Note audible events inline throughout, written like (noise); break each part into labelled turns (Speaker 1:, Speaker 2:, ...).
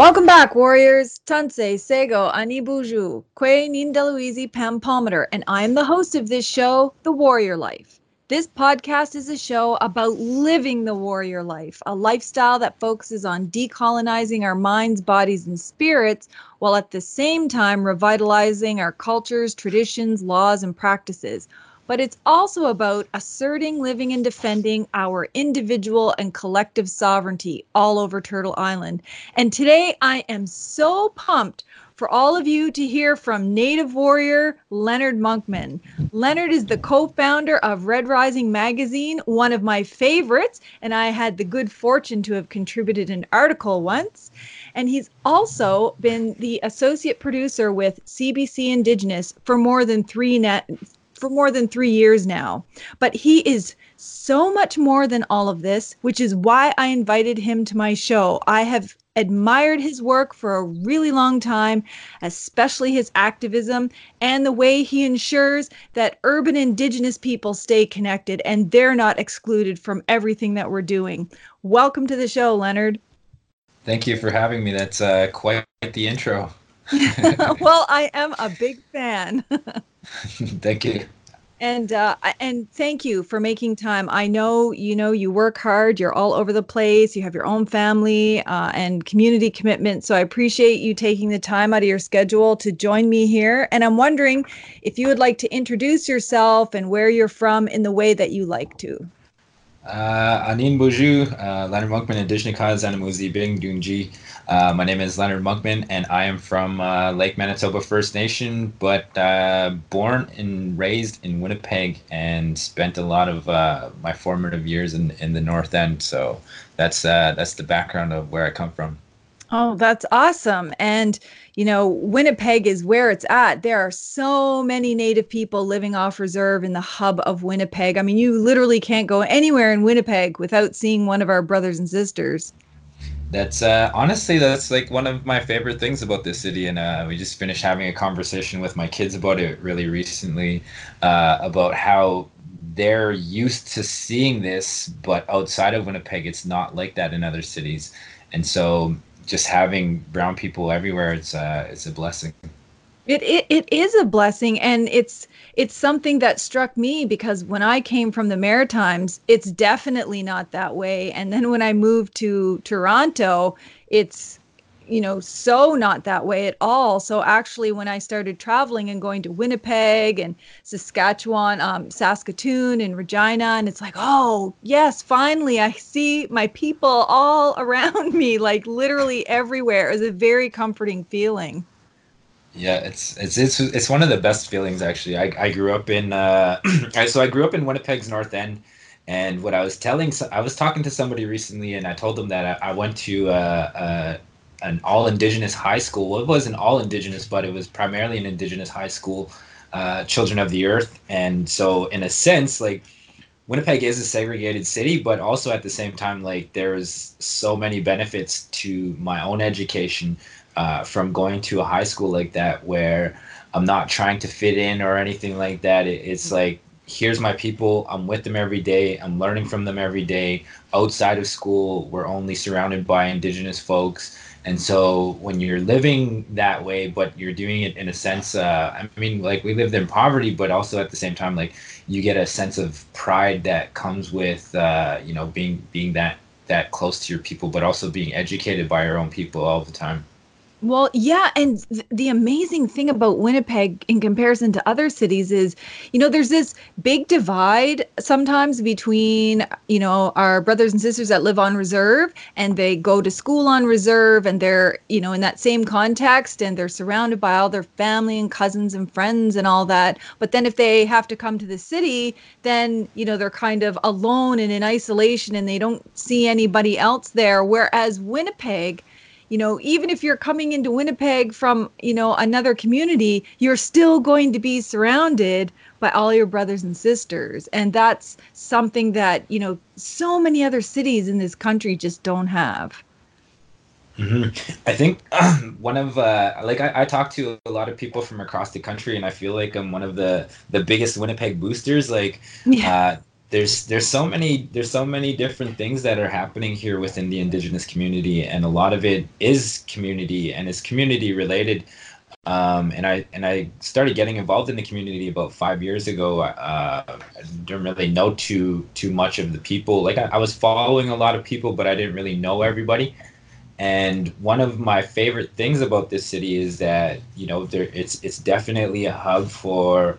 Speaker 1: Welcome back, warriors. Tanse, Sego, Anibuju, Kwe Nindaluizi, Pam Palmater, and I am the host of this show, The Warrior Life. This podcast is a show about living the warrior life, a lifestyle that focuses on decolonizing our minds, bodies, and spirits, while at the same time revitalizing our cultures, traditions, laws, and practices but it's also about asserting, living, and defending our individual and collective sovereignty all over Turtle Island. And today I am so pumped for all of you to hear from Native warrior Leonard Monkman. Leonard is the co founder of Red Rising Magazine, one of my favorites, and I had the good fortune to have contributed an article once. And he's also been the associate producer with CBC Indigenous for more than three net for more than three years now. But he is so much more than all of this, which is why I invited him to my show. I have admired his work for a really long time, especially his activism and the way he ensures that urban indigenous people stay connected and they're not excluded from everything that we're doing. Welcome to the show, Leonard.
Speaker 2: Thank you for having me. That's uh, quite the intro. (laughs)
Speaker 1: well, I am a big fan. (laughs)
Speaker 2: thank you.
Speaker 1: And uh, and thank you for making time. I know you know you work hard. You're all over the place. You have your own family uh, and community commitment. So I appreciate you taking the time out of your schedule to join me here. And I'm wondering if you would like to introduce yourself and where you're from in the way that you like to.
Speaker 2: Uh, Anin Boju, uh, Leonard Monkman, Indigenous Zanamuzi Bing Dunji. Uh, my name is Leonard Monkman, and I am from uh, Lake Manitoba First Nation, but uh, born and raised in Winnipeg, and spent a lot of uh, my formative years in, in the North End. So that's uh, that's the background of where I come from.
Speaker 1: Oh, that's awesome! And you know, Winnipeg is where it's at. There are so many Native people living off reserve in the hub of Winnipeg. I mean, you literally can't go anywhere in Winnipeg without seeing one of our brothers and sisters.
Speaker 2: That's uh, honestly that's like one of my favorite things about this city, and uh, we just finished having a conversation with my kids about it really recently, uh, about how they're used to seeing this, but outside of Winnipeg, it's not like that in other cities, and so just having brown people everywhere, it's uh, it's a blessing.
Speaker 1: It, it it is a blessing and it's it's something that struck me because when I came from the Maritimes, it's definitely not that way. And then when I moved to Toronto, it's you know so not that way at all. So actually when i started traveling and going to winnipeg and saskatchewan um, saskatoon and regina and it's like oh yes finally i see my people all (laughs) around me like literally everywhere. It was a very comforting feeling.
Speaker 2: Yeah, it's it's it's it's one of the best feelings actually. I, I grew up in uh, (clears throat) so I grew up in Winnipeg's North End, and what I was telling I was talking to somebody recently, and I told them that I, I went to uh, uh, an all Indigenous high school. Well, it wasn't all Indigenous, but it was primarily an Indigenous high school, uh, Children of the Earth, and so in a sense, like. Winnipeg is a segregated city, but also at the same time, like there's so many benefits to my own education uh, from going to a high school like that where I'm not trying to fit in or anything like that. It, it's like, here's my people. I'm with them every day. I'm learning from them every day. Outside of school, we're only surrounded by Indigenous folks. And so when you're living that way, but you're doing it in a sense, uh, I mean, like we lived in poverty, but also at the same time, like you get a sense of pride that comes with, uh, you know, being being that that close to your people, but also being educated by your own people all the time.
Speaker 1: Well, yeah, and th- the amazing thing about Winnipeg in comparison to other cities is, you know, there's this big divide sometimes between, you know, our brothers and sisters that live on reserve and they go to school on reserve and they're, you know, in that same context and they're surrounded by all their family and cousins and friends and all that. But then if they have to come to the city, then, you know, they're kind of alone and in isolation and they don't see anybody else there whereas Winnipeg you know, even if you're coming into Winnipeg from, you know, another community, you're still going to be surrounded by all your brothers and sisters. And that's something that, you know, so many other cities in this country just don't have.
Speaker 2: Mm-hmm. I think um, (clears throat) one of uh, like I, I talk to a lot of people from across the country, and I feel like I'm one of the the biggest Winnipeg boosters. Like, (laughs) yeah. uh, there's there's so many there's so many different things that are happening here within the indigenous community and a lot of it is community and is community related um, and I and I started getting involved in the community about five years ago. Uh, I didn't really know too too much of the people. Like I, I, was following a lot of people, but I didn't really know everybody. And one of my favorite things about this city is that you know there it's it's definitely a hub for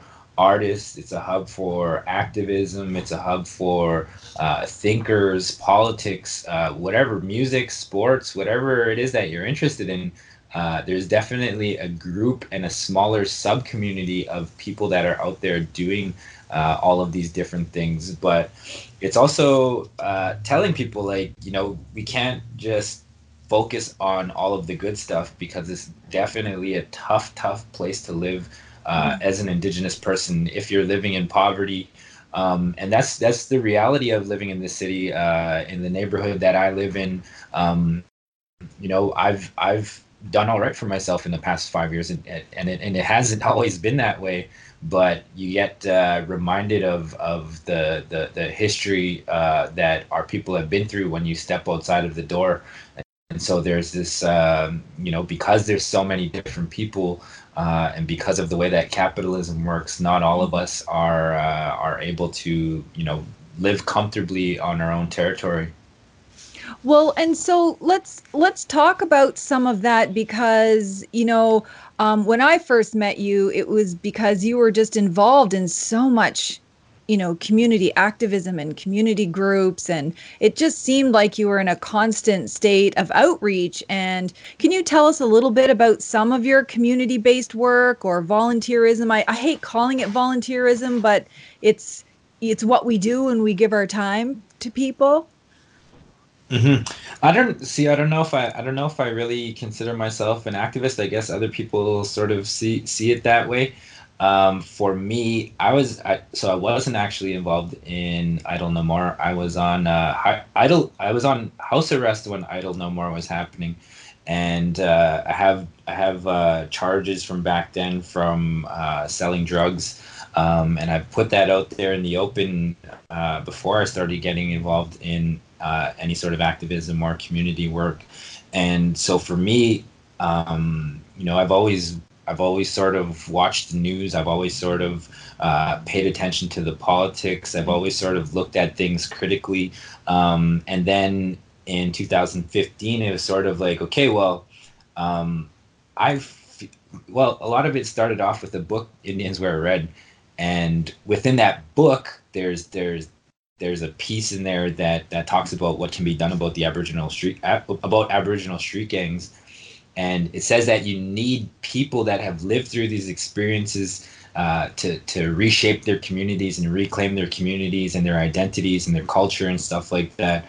Speaker 2: artists. It's a hub for activism. It's a hub for uh, thinkers, politics, uh, whatever, music, sports, whatever it is that you're interested in uh, there's definitely a group and a smaller sub community of people that are out there doing uh, all of these different things. But it's also uh, telling people, like, you know, we can't just focus on all of the good stuff because it's definitely a tough, tough place to live uh, as an Indigenous person if you're living in poverty. Um, and that's that's the reality of living in the city, uh, in the neighborhood that I live in. Um, you know, I've I've done all right for myself in the past five years, and and it, and it hasn't (laughs) always been that way. But you get uh, reminded of of the the, the history uh, that our people have been through when you step outside of the door, and so there's this um, you know because there's so many different people. Uh, and because of the way that capitalism works, not all of us are uh, are able to, you know, live comfortably on our own territory.
Speaker 1: Well, and so let's let's talk about some of that because you know um, when I first met you, it was because you were just involved in so much, you know, community activism and community groups, and it just seemed like you were in a constant state of outreach. And can you tell us a little bit about some of your community-based work or volunteerism? I, I hate calling it volunteerism, but it's it's what we do when we give our time to people.
Speaker 2: Mm-hmm. I don't see. I don't know if I. I don't know if I really consider myself an activist. I guess other people sort of see see it that way. Um, for me, I was I, so I wasn't actually involved in Idle No More. I was on uh, Idle. I was on house arrest when Idle No More was happening, and uh, I have I have uh, charges from back then from uh, selling drugs. Um, and I put that out there in the open uh, before I started getting involved in uh, any sort of activism or community work. And so for me, um, you know, I've always I've always sort of watched the news. I've always sort of uh, paid attention to the politics. I've always sort of looked at things critically. Um, and then in 2015, it was sort of like, okay, well, um, I've well, a lot of it started off with the book Indians Wear Red, and within that book, there's there's there's a piece in there that that talks about what can be done about the Aboriginal street about Aboriginal street gangs, and it says that you need people that have lived through these experiences uh, to to reshape their communities and reclaim their communities and their identities and their culture and stuff like that.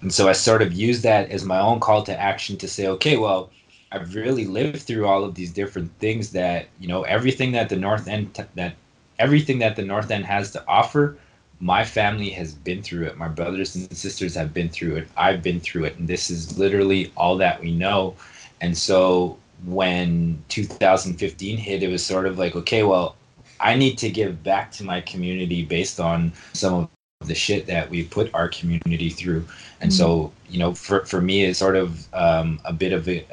Speaker 2: And so I sort of use that as my own call to action to say, okay, well, I've really lived through all of these different things that you know everything that the North End t- that everything that the North End has to offer my family has been through it. My brothers and sisters have been through it. I've been through it. And this is literally all that we know. And so when 2015 hit, it was sort of like, okay, well, I need to give back to my community based on some of the shit that we put our community through. And mm-hmm. so, you know, for, for me, it's sort of um, a bit of a,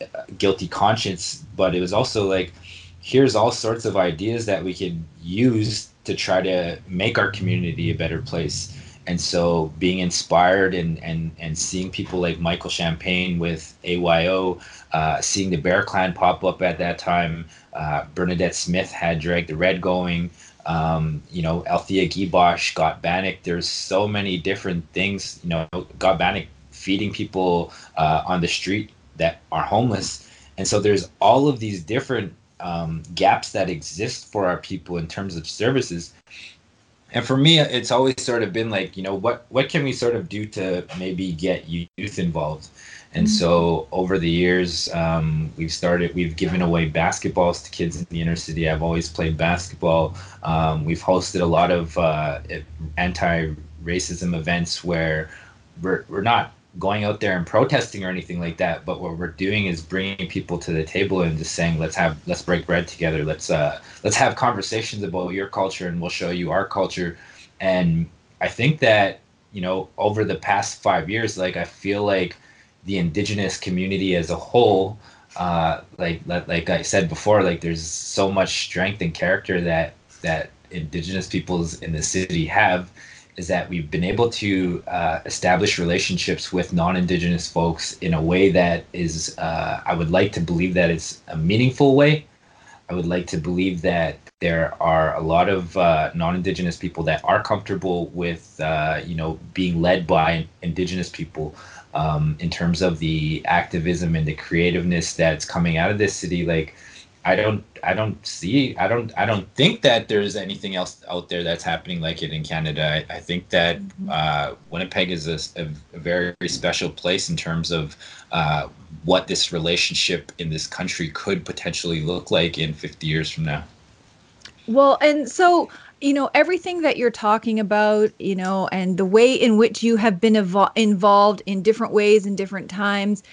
Speaker 2: a guilty conscience, but it was also like, here's all sorts of ideas that we could use to try to make our community a better place. And so being inspired and, and, and seeing people like Michael Champagne with AYO, uh, seeing the Bear Clan pop up at that time, uh, Bernadette Smith had Drag the Red going, um, you know, Althea Guiboche, Got Bannock. There's so many different things, you know, Got Bannock feeding people uh, on the street that are homeless. And so there's all of these different um, gaps that exist for our people in terms of services. And for me, it's always sort of been like, you know, what what can we sort of do to maybe get youth involved? And mm-hmm. so over the years, um, we've started, we've given away basketballs to kids in the inner city. I've always played basketball. Um, we've hosted a lot of uh, anti racism events where we're, we're not going out there and protesting or anything like that but what we're doing is bringing people to the table and just saying let's have let's break bread together. Let's uh let's have conversations about your culture and we'll show you our culture. And I think that you know over the past five years, like I feel like the indigenous community as a whole, uh, like like I said before, like there's so much strength and character that that indigenous peoples in the city have is that we've been able to uh, establish relationships with non-indigenous folks in a way that is uh, i would like to believe that it's a meaningful way. I would like to believe that there are a lot of uh, non-indigenous people that are comfortable with uh, you know being led by indigenous people um, in terms of the activism and the creativeness that's coming out of this city. Like I don't I don't see I don't I don't think that there's anything else out there that's happening like it in Canada. I, I think that mm-hmm. uh, Winnipeg is a, a, very, very special place in terms of uh, what this relationship in this country could potentially look like in 50 years from now.
Speaker 1: Well, and so you know everything that you're talking about, you know, and the way in which you have been evo- involved in different ways in different times.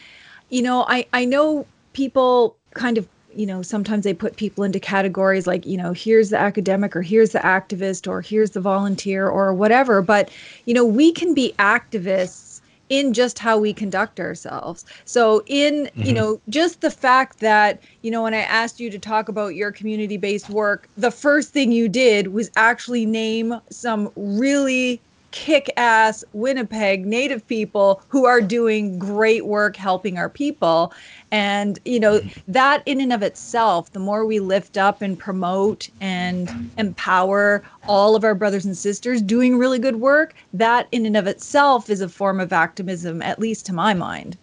Speaker 1: You know, I I know people kind of you know sometimes they put people into categories like you know here's the academic or here's the activist or here's the volunteer or whatever but you know we can be activists in just how we conduct ourselves so in mm-hmm. you know just the fact that you know when i asked you to talk about your community based work the first thing you did was actually name some really kick ass Winnipeg native people who are doing great work helping our people. And, you know, that in and of itself, the more we lift up and promote and empower all of our brothers and sisters doing really good work, that in and of itself is a form of activism, at least to my mind.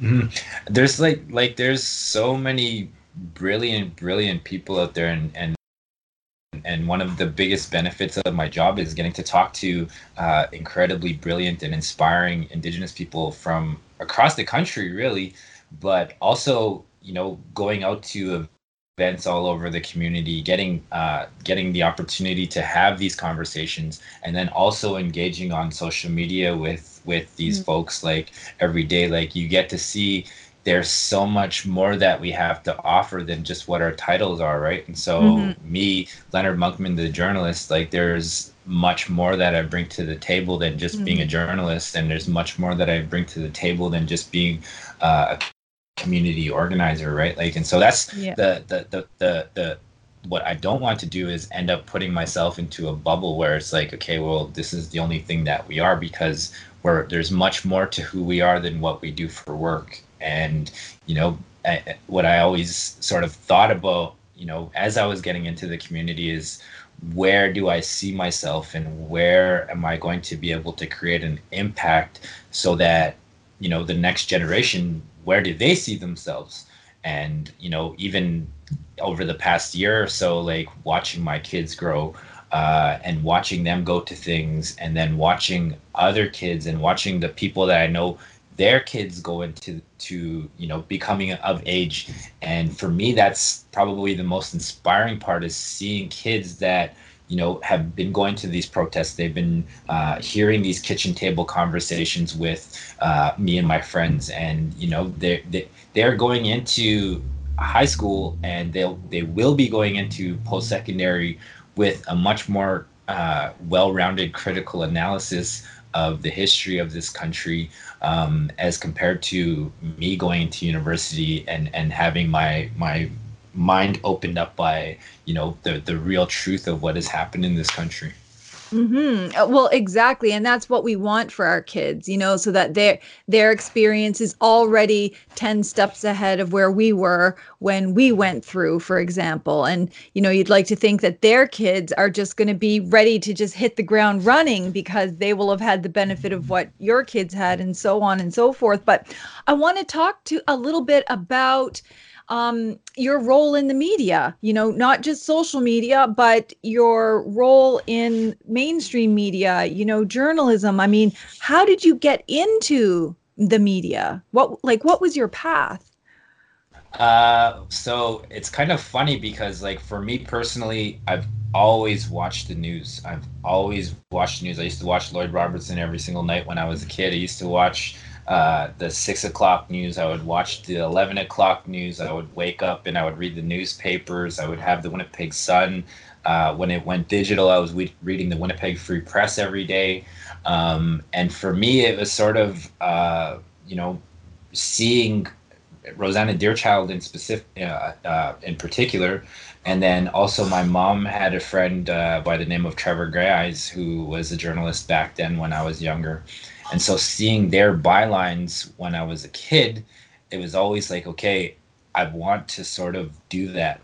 Speaker 2: Mm-hmm. There's like, like, there's so many brilliant, brilliant people out there, and, and and one of the biggest benefits of my job is getting to talk to uh, incredibly brilliant and inspiring indigenous people from across the country really but also you know going out to events all over the community getting uh, getting the opportunity to have these conversations and then also engaging on social media with with these mm-hmm. folks like every day like you get to see there's so much more that we have to offer than just what our titles are, right? And so, mm-hmm. me, Leonard Monkman, the journalist, like there's much more that I bring to the table than just mm-hmm. being a mm-hmm. journalist, and there's much more that I bring to the table than just being uh, a community organizer, right? Like, and so that's yeah. the, the the the the what I don't want to do is end up putting myself into a bubble where it's like, okay, well, this is the only thing that we are because where there's much more to who we are than what we do for work and you know I, what i always sort of thought about you know as i was getting into the community is where do i see myself and where am i going to be able to create an impact so that you know the next generation where do they see themselves? And you know even over the past year or so like watching my kids grow uh, and watching them go to things and then watching other kids and watching the people that i know their kids go into to you know becoming of age. And for me that's probably the most inspiring part is seeing kids that you know have been going to these protests. They've been uh, hearing these kitchen table conversations with uh, me and my friends. And you know they're they, they're going into high school and they'll they will be going into post-secondary with a much more uh, well-rounded critical analysis of the history of this country um, as compared to me going to university and and having my my mind opened up by you know the the real truth of what has happened in this country
Speaker 1: Mm-hmm. Uh, well, exactly, and that's what we want for our kids, you know, so that their their experience is already ten steps ahead of where we were when we went through, for example. And you know, you'd like to think that their kids are just going to be ready to just hit the ground running because they will have had the benefit of what your kids had, and so on and so forth. But I want to talk to a little bit about um, your role in the media, you know, not just social media, but your role in mainstream media, you know, journalism. I mean, how did you get into the media? What, like, what was your path?
Speaker 2: Uh, so it's kind of funny because, like, for me personally, I've always watched the news. I've always watched the news. I used to watch Lloyd Robertson every single night when I was a kid. I used to watch uh, the six o'clock news. I would watch the 11 o'clock news. I would wake up and I would read the newspapers. I would have the Winnipeg Sun Uh, when it went digital, I was we- reading the Winnipeg Free Press every day. Um, and for me, it was sort of, uh, you know, seeing Rosanna Deerchild in specific, uh, uh, in particular, and then also my mom had a friend by the name of Trevor Greyeyes who was a journalist back then when I was younger, and so seeing their bylines when I was a kid, it was always like, okay, I want to sort of do that.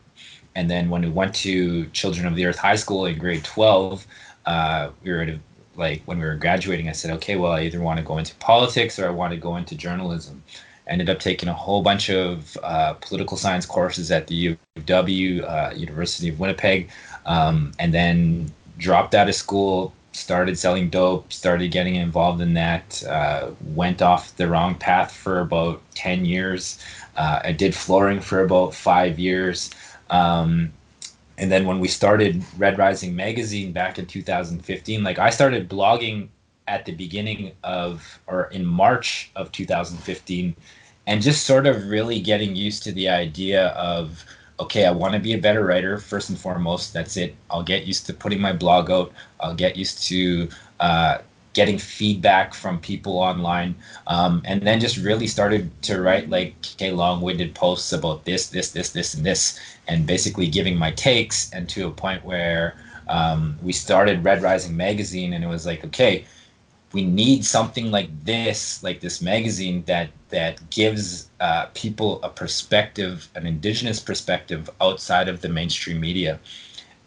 Speaker 2: And then when we went to Children of the Earth High School in grade twelve, uh, we were at a like when we were graduating, I said, okay, well, I either want to go into politics or I want to go into journalism. Ended up taking a whole bunch of uh, political science courses at the U UW, uh, University of Winnipeg, um, and then dropped out of school, started selling dope, started getting involved in that, uh, went off the wrong path for about 10 years. Uh, I did flooring for about five years. Um, and then when we started red rising magazine back in 2015 like i started blogging at the beginning of or in march of 2015 and just sort of really getting used to the idea of okay i want to be a better writer first and foremost that's it. I'll get used to putting my blog out. I'll get used to uh, getting feedback from people online. Um, and then just really started to write like okay long-winded posts about this this this this and this and basically giving my takes and to a point where um, we started red rising magazine and it was like okay we need something like this like this magazine that that gives uh, people a perspective an indigenous perspective outside of the mainstream media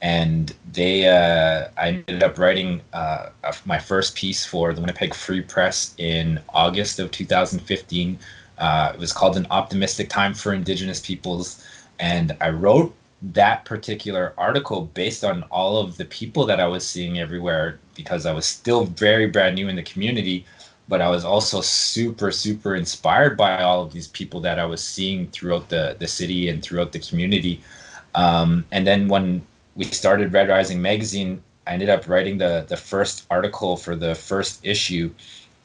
Speaker 2: and they uh, I ended up writing uh, my first piece for the Winnipeg Free Press in August of 2015. Uh, it was called "An Optimistic Time for Indigenous Peoples," and I wrote that particular article based on all of the people that I was seeing everywhere because I was still very brand new in the community, but I was also super super inspired by all of these people that I was seeing throughout the the city and throughout the community. Um, and then when we started Red Rising magazine. I ended up writing the the first article for the first issue,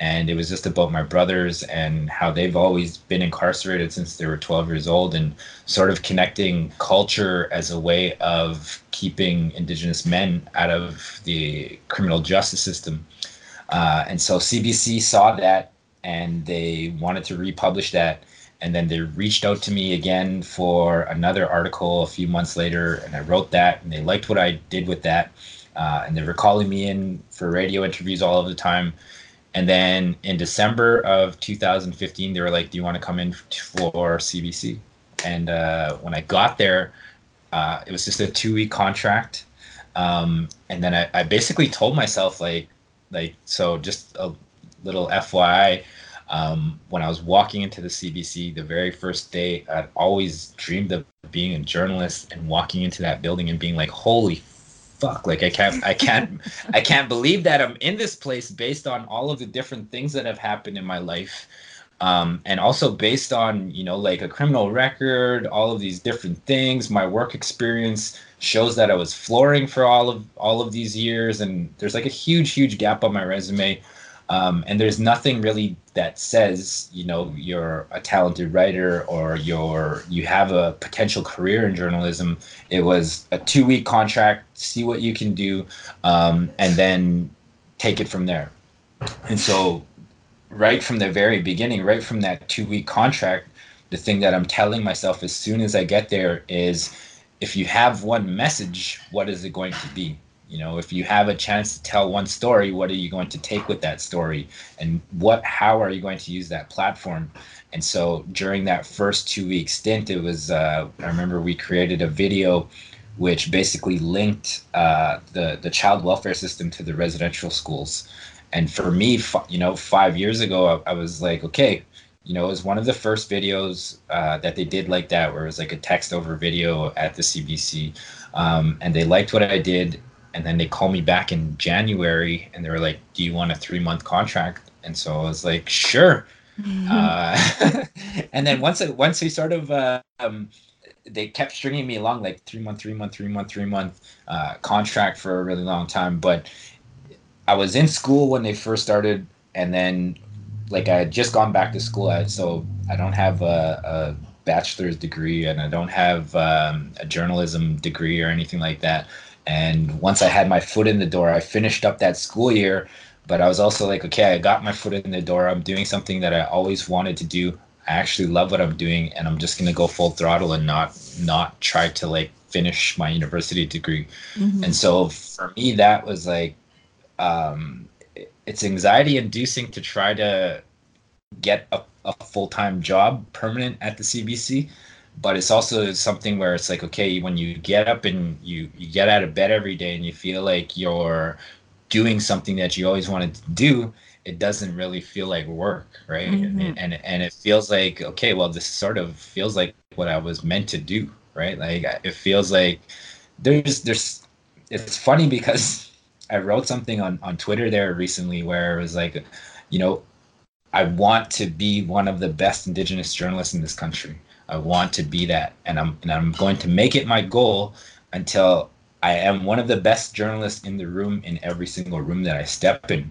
Speaker 2: and it was just about my brothers and how they've always been incarcerated since they were 12 years old, and sort of connecting culture as a way of keeping Indigenous men out of the criminal justice system. Uh, and so CBC saw that, and they wanted to republish that. And then they reached out to me again for another article a few months later and i wrote that and they liked what i did with that. Uh, and they were calling me in for radio interviews all of the time and then in december of 2015 they were like do you want to come in for cbc and uh, when i got there uh, it was just a two week contract. Um, and then I, I basically told myself like like so just a little fyi um, when I was walking into the CBC the very first day, I'd always dreamed of being a journalist and walking into that building and being like, "Holy fuck!" Like I can't, I can't, I can't believe that I'm in this place based on all of the different things that have happened in my life, um, and also based on you know like a criminal record, all of these different things. My work experience shows that I was flooring for all of all of these years, and there's like a huge, huge gap on my resume. Um, and there's nothing really that says you know you're a talented writer or you're you have a potential career in journalism. It was a two week contract see what you can do um, and then take it from there. And so right from the very beginning right from that two week contract the thing that i'm telling myself as soon as i get there is if you have one message what is it going to be you know if you have a chance to tell one story what are you going to take with that story? And what how are you going to use that platform? And so during that first two week stint it was uh, i remember we created a video which basically linked uh, the the child welfare system to the residential schools. And for me you know five years ago I, I was like okay you know, it was one of the first videos uh, that they did like that, where it was like a text over video at the CBC. Um, and they liked what I did and then they called me back in January and they were like, "Do you want a three month contract?" And so I was like, "Sure." Mm-hmm. Uh, (laughs) and then once it, once they sort of uh, um, they kept stringing me along like three month, three month, three month, three month uh, contract for a really long time. But I was in school when they first started, and then like I had just gone back to school, I, so I don't have a, a bachelor's degree and I don't have um, a journalism degree or anything like that And once I had my foot in the door, I finished up that school year. But I was also like, okay, I got my foot in the door. I'm doing something that I always wanted to do. I actually love what I'm doing, and I'm just gonna go full throttle and not not try to like finish my university degree. Mm-hmm. And so for me, that was like, um, it's anxiety inducing to try to get a, a full time job permanent at the CBC. But it's also something where it's like, okay, when you get up and you, you get out of bed every day and you feel like you're doing something that you always wanted to do, it doesn't really feel like work, right? Mm-hmm. And, and and it feels like, okay, well, this sort of feels like what I was meant to do, right? Like it feels like there's there's it's funny because (laughs) I wrote something on on Twitter there recently where it was like, you know, I want to be one of the best indigenous journalists in this country. I want to be that and I'm and I'm going to make it my goal until I am one of the best journalists in the room in every single room that I step in.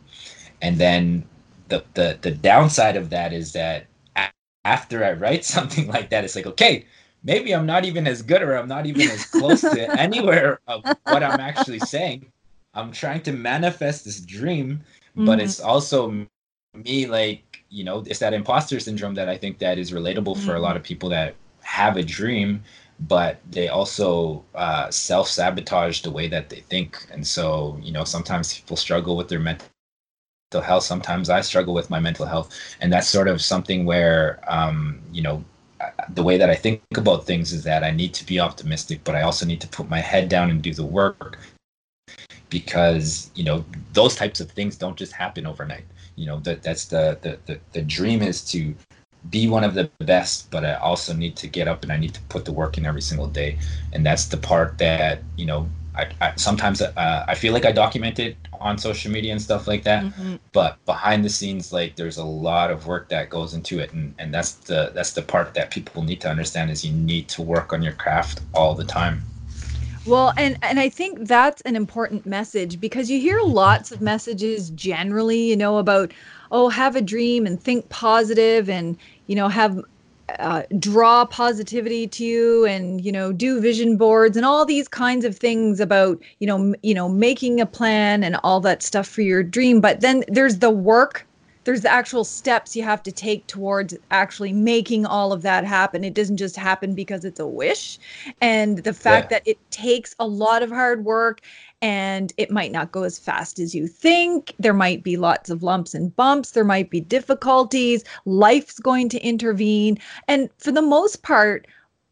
Speaker 2: And then the the the downside of that is that after I write (laughs) something like that, it's like, okay, maybe I'm not even as good or I'm not even as close to (laughs) anywhere of what I'm actually saying. I'm trying to manifest this dream, mm-hmm. but it's also me like, you know, it's that imposter syndrome that I think that is relatable mm-hmm. for a lot mm-hmm. of people that have a dream, but they also uh, self sabotage the way that they think. And so, you know, sometimes people struggle with their mental health. Sometimes I struggle with my mental health. And that's sort of something where, um, you know, the way that I think about things is that I need to be optimistic, but I also need to put my head down and do the work because you know those types of things don't just happen overnight. You know that that's the, the the the dream is to be one of the best, but I also need to get up and I need to put the work in every single day, and that's the part that you know I, I sometimes uh, I feel like I document it on social media and stuff like that, mm-hmm. but behind the scenes, like there's a lot of work that goes into it, and and that's the that's the part that people need to understand is you need to work on your craft all the time.
Speaker 1: Well, and and I think that's an important message because you hear lots of messages generally, you know, about oh, have a dream and think positive and you know have uh, draw positivity to you and you know do vision boards and all these kinds of things about you know m- you know making a plan and all that stuff for your dream. But then there's the work there's the actual steps you have to take towards actually making all of that happen it doesn't just happen because it's a wish and the fact yeah. that it takes a lot of hard work and it might not go as fast as you think. There might be lots of lumps and bumps. There might be difficulties. Life's going to intervene. And for the most part,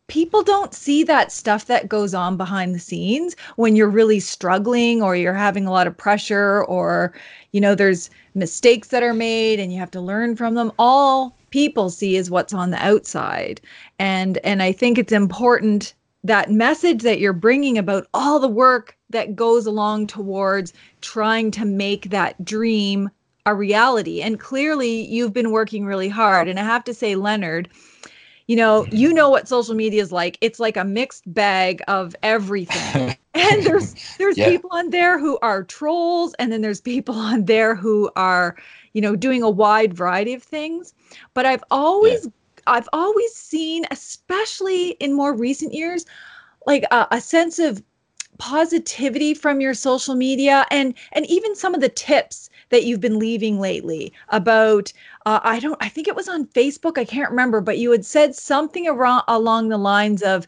Speaker 1: people don't see that stuff that goes on behind the scenes when you're really struggling or you're having a lot of pressure or you know there's mistakes that are made and you have to learn from them all people see is what's on the outside and and i think it's important that message that you're bringing about all the work that goes along towards trying to make that dream a reality. And clearly, you've been working really hard. And I have to say, Leonard, you know, you know what social media is like. It's like a mixed bag of everything. (laughs) and there's there's yeah. people on there who are trolls, and then there's people (laughs) on there who are, you know, doing a wide variety of things. But I've always yeah I've always seen, especially in more recent years, like a, a sense of positivity from your social media and and even some of the tips that you've been leaving lately about uh, i don't i think it was on facebook i can't remember but you had said something around along the lines of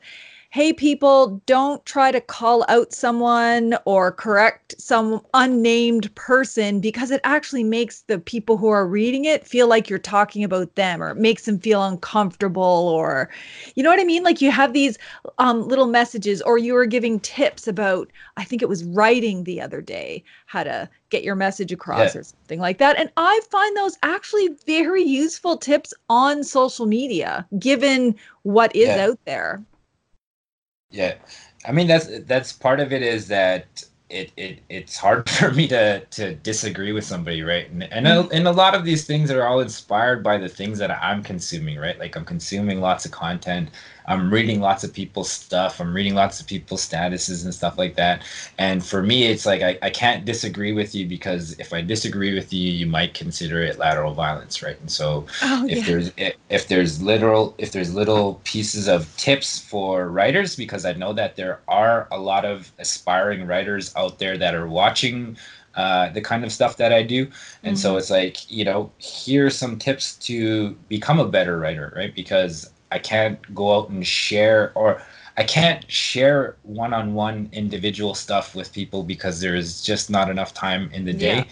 Speaker 1: hey, people, don't try to call out someone or correct some unnamed person because it actually makes the people who are reading it feel like you're talking about them or it makes them feel uncomfortable or, you know what I mean? Like you have these um, little messages or you were giving tips about, I think it was writing the other day, how to get your message across yeah. or something like that. And I find those actually very useful tips on social media, given what is yeah. out there.
Speaker 2: Yeah, I mean that's that's part of it is that it, it it's hard (laughs) for me to to disagree with somebody right? And and a, mm. and a lot of these things are all inspired by the things that i'm consuming right? Like i'm consuming lots of content i'm reading lots of people's stuff i'm reading lots of people's statuses and stuff like that and for me it's like i, I can't disagree with you because if i disagree with you you might consider it lateral violence right and so oh, if yeah. there's if, if there's literal if there's little pieces of tips for writers because i know that there are a lot of aspiring writers out there that are watching uh, the kind of stuff that I do. And mm-hmm. so it's like, you know, here's some tips to become a better writer, right? Because I can't go out and share or I can't share one on one individual stuff with people because there is just not enough time in the day yeah.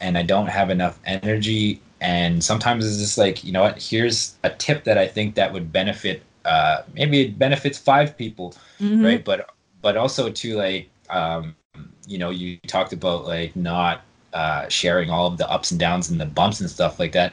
Speaker 2: and I don't have enough energy. And sometimes it's just like, you know what, here's a tip that I think that would benefit uh maybe it benefits five people, mm-hmm. right? But but also to like um you know, you talked about like not uh, sharing all of the ups and downs and the bumps and stuff like that.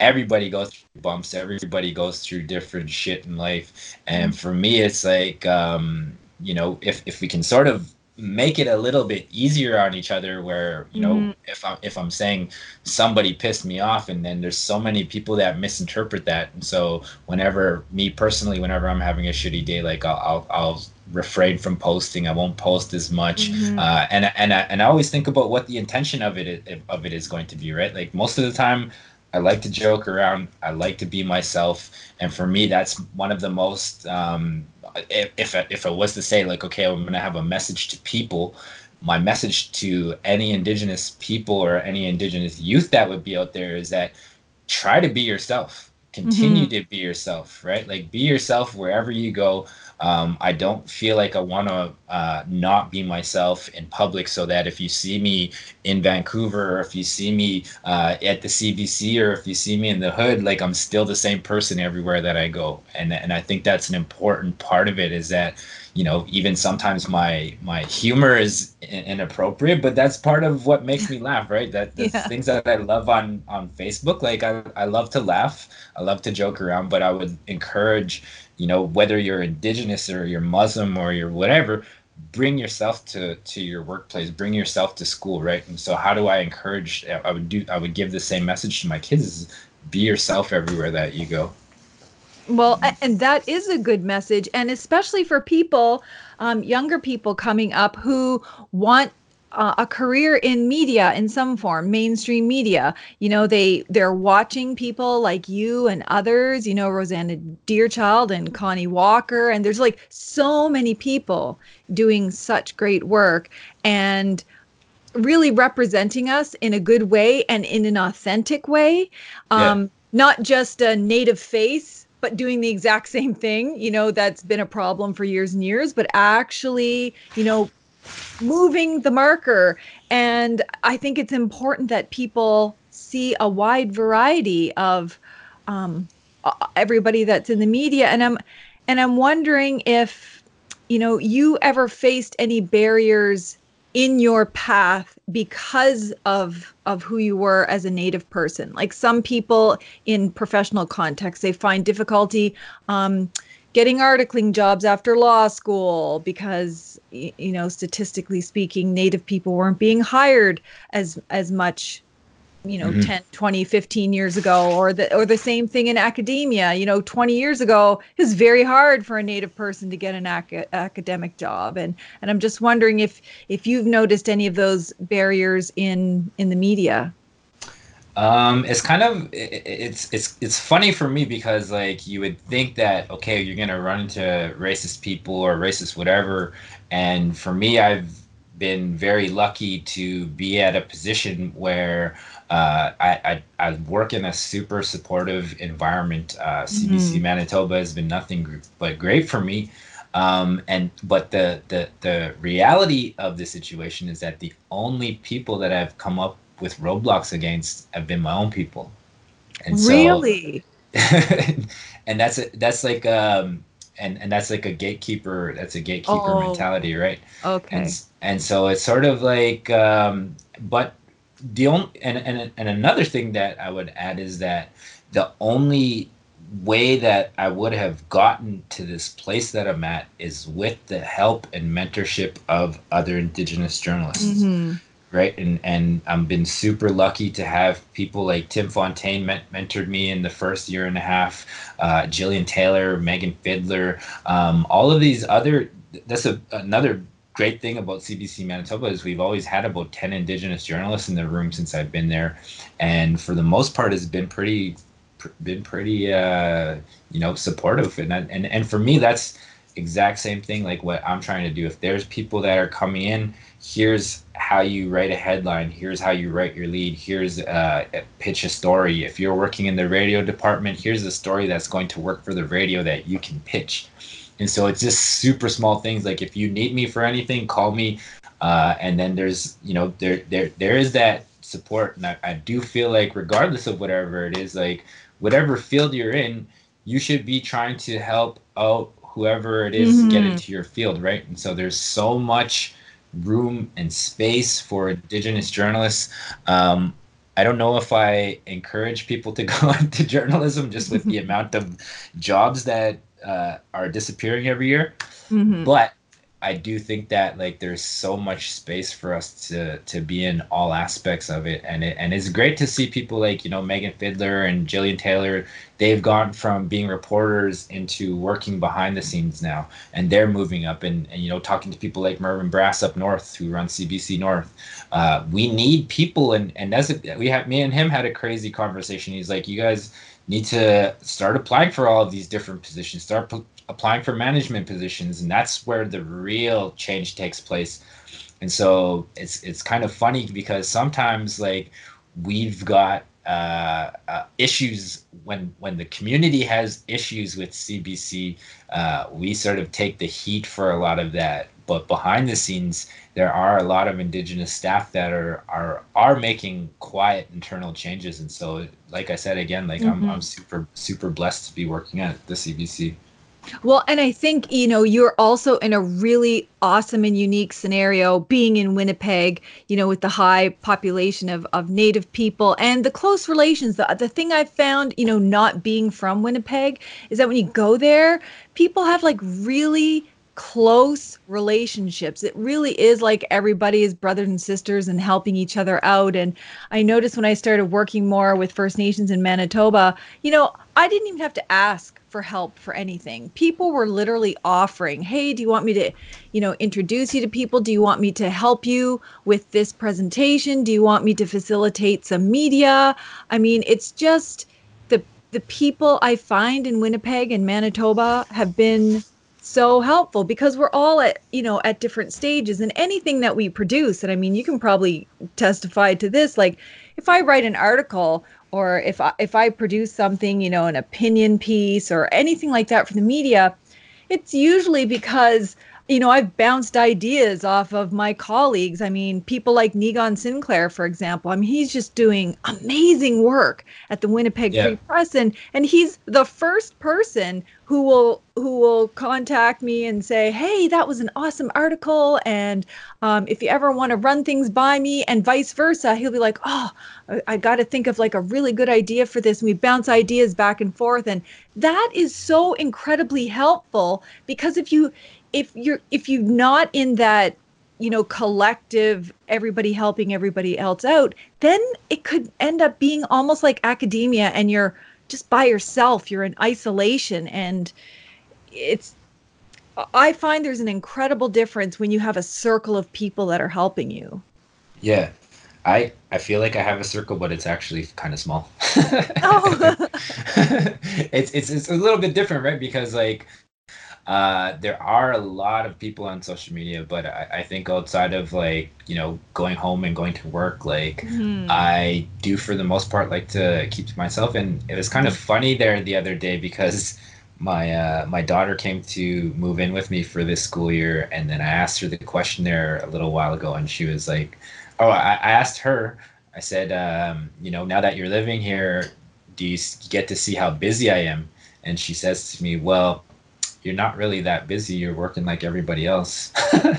Speaker 2: Everybody goes through bumps. Everybody goes through different shit in life. And mm-hmm. for me, it's like, um, you know, if if we can sort of make it a little bit easier on each other where you know mm-hmm. if i'm if i'm saying somebody pissed me off and then there's so many people that misinterpret that and so whenever me personally whenever i'm having a shitty day like i'll i'll, I'll refrain from posting. I won't post as much, mm-hmm. uh, and and I, and I always think about what the intention of it of it is going to be. Right, like most of the time, I like to joke around. I like to be myself, and for me, that's one of the most. Um, if if I, if I was to say like, okay, I'm gonna have a message to people. My message to any Indigenous people or any Indigenous youth that would be out there is that try to be yourself. Continue mm-hmm. to be yourself, right? Like be yourself wherever you go um, I don't feel like I want to uh, not be myself in public so that if you see me in Vancouver or if you see me uh, at the CBC or if you see me in the hood, like I'm still the same person everywhere that I go. And, and I think that's an important part of it is that, you know, even sometimes my, my humor is inappropriate, but that's part of what makes me laugh, right? That the yeah. things that I love on, on Facebook, like I, I love to laugh, I love to joke around, but I would encourage you know whether you're indigenous or you're muslim or you're whatever bring yourself to to your workplace bring yourself to school right? And so how do i encourage i would do i would give the same message to my kids is be yourself everywhere that you go.
Speaker 1: Well and that is a good message and especially for people um, younger people coming up who want uh, a career in media in some form mainstream media you know they they're watching people like you and others you know rosanna deerchild and connie walker and there's like so many people doing such great work and really representing us in a good way and in an authentic way um, yeah. not just a native face but doing the exact (laughs) same thing you know that's been a problem for years and years but actually you know moving the marker. And I think it's important that people see a wide variety of um, everybody that's in the media. And I'm and I'm wondering if you know you ever faced any barriers in your path because of of who you were as a native person like some people in professional context they find difficulty um, getting articling jobs after law school because you know statistically speaking native people weren't being hired as as much you know mm-hmm. 10 20 15 years ago or the or the same thing in academia. You know 20 years ago it was very hard for a native person to get an ac- academic job. And and i'm just wondering if if you've noticed any of those barriers in in the media
Speaker 2: um, it's kind of it's it's it's funny for me because like you would think that okay you're gonna run into racist people or racist whatever, and for me I've been very lucky to be at a position where uh, I, I, I work in a super supportive environment. Uh, CBC mm-hmm. Manitoba has been nothing but great for me. Um, and but the, the the reality of the situation is that the only people that I've come up with roadblocks against have been my own people.
Speaker 1: And so, really? (laughs)
Speaker 2: and that's a, that's like um and and that's like a gatekeeper that's a gatekeeper oh, mentality right
Speaker 1: okay
Speaker 2: and, and so it's sort of like um but the only and, and and another thing that i would add is that the only way that I would have gotten to this place that I'm at is with the help and mentorship of other Indigenous journalists. Mm-hmm. Right. And, and I've been super lucky to have people like Tim Fontaine men- mentored me in the first year and a half, uh, Jillian Taylor, Megan Fiddler, um, all of these other, that's a, another great thing about CBC Manitoba is we've always had about 10 Indigenous journalists in the room since I've been there. And for the most part, it's been pretty been pretty uh, you know supportive and and and for me that's exact same thing like what I'm trying to do if there's people that are coming in here's how you write a headline here's how you write your lead here's uh, pitch a story. If you're working in the radio department here's a story that's going to work for the radio that you can pitch. And so it's just super small things. Like if you need me for anything call me. Uh, and then there's you know there there there is that support. And I, I do feel like regardless of whatever it is like whatever field you're in, you should be trying to help out whoever it is mm-hmm. get into your field, right? And so there's so much room and space for indigenous journalists. Um, I don't know if I encourage people to (laughs) go into journalism just with the (laughs) amount of jobs that uh, are disappearing every year, mm-hmm. but I do think that like there's so much space for us to to be in all aspects of it, and it and it's great to see people like you know Megan Fiddler and Jillian Taylor. They've gone from being reporters into working behind the scenes now, and they're moving up and, and you know talking to people like Mervyn Brass up north who runs CBC North. Uh, we need people, and and as it, we have me and him had a crazy conversation. He's like, you guys need to start applying for all of these different positions. Start applying for management positions, and that's where the real change takes place. And so it's it's kind of funny because sometimes like we've got uh, uh, issues when when the community has issues with CBC, uh, we sort of take the heat for a lot of that. But behind the scenes, there are a lot of Indigenous staff that are are are making quiet internal changes. And so, like I said again, like mm-hmm. I'm I'm super super blessed to be working at the CBC.
Speaker 1: Well, and I think, you know, you're also in a really awesome and unique scenario being in Winnipeg, you know, with the high population of, of Native people and the close relations. The, the thing I've found, you know, not being from Winnipeg is that when you go there, people have like really close relationships. It really is like everybody is brothers and sisters and helping each other out. And I noticed when I started working more with First Nations in Manitoba, you know, I didn't even have to ask for help for anything. People were literally offering, "Hey, do you want me to, you know, introduce you to people? Do you want me to help you with this presentation? Do you want me to facilitate some media?" I mean, it's just the the people I find in Winnipeg and Manitoba have been so helpful because we're all at you know at different stages and anything that we produce and i mean you can probably testify to this like if i write an article or if I, if I produce something, you know, an opinion piece or anything like that for the media, it's usually because you know I've bounced ideas off of my colleagues. I mean, people like Niigaan Sinclair, for example. I mean, he's just doing amazing work at the Winnipeg yeah. Free Press, and and he's the first person who will who will contact me and say, "Hey, that was an awesome article," and um, if you ever want to run things by me, and vice versa, he'll be like, "Oh, I, I got to think of like a really good idea for this," and we bounce ideas back and forth, and that is so incredibly helpful because if you if you're if you're not in that you know collective everybody helping everybody else out then it could end up being almost like academia and you're just by yourself you're in isolation. And it's i find there's an incredible difference when you have a circle of people that are helping you.
Speaker 2: Yeah. I i feel like i have a circle but it's actually kind of small. (laughs) Oh. (laughs) it's, it's it's a little bit different right? Because like uh, there are a lot of people on social media, but I, I, think outside of like you know going home and going to work, like mm-hmm. I do for the most part like to keep to myself. And it was kind of funny there the other day because my uh, my daughter came to move in with me for this school year, and then I asked her the question there a little while ago, and she was like, "Oh, I, I asked her." I said, um, "You know, now that you're living here, do you get to see how busy I am?" And she says to me, "Well." You're not really that busy. You're working like everybody else. (laughs) and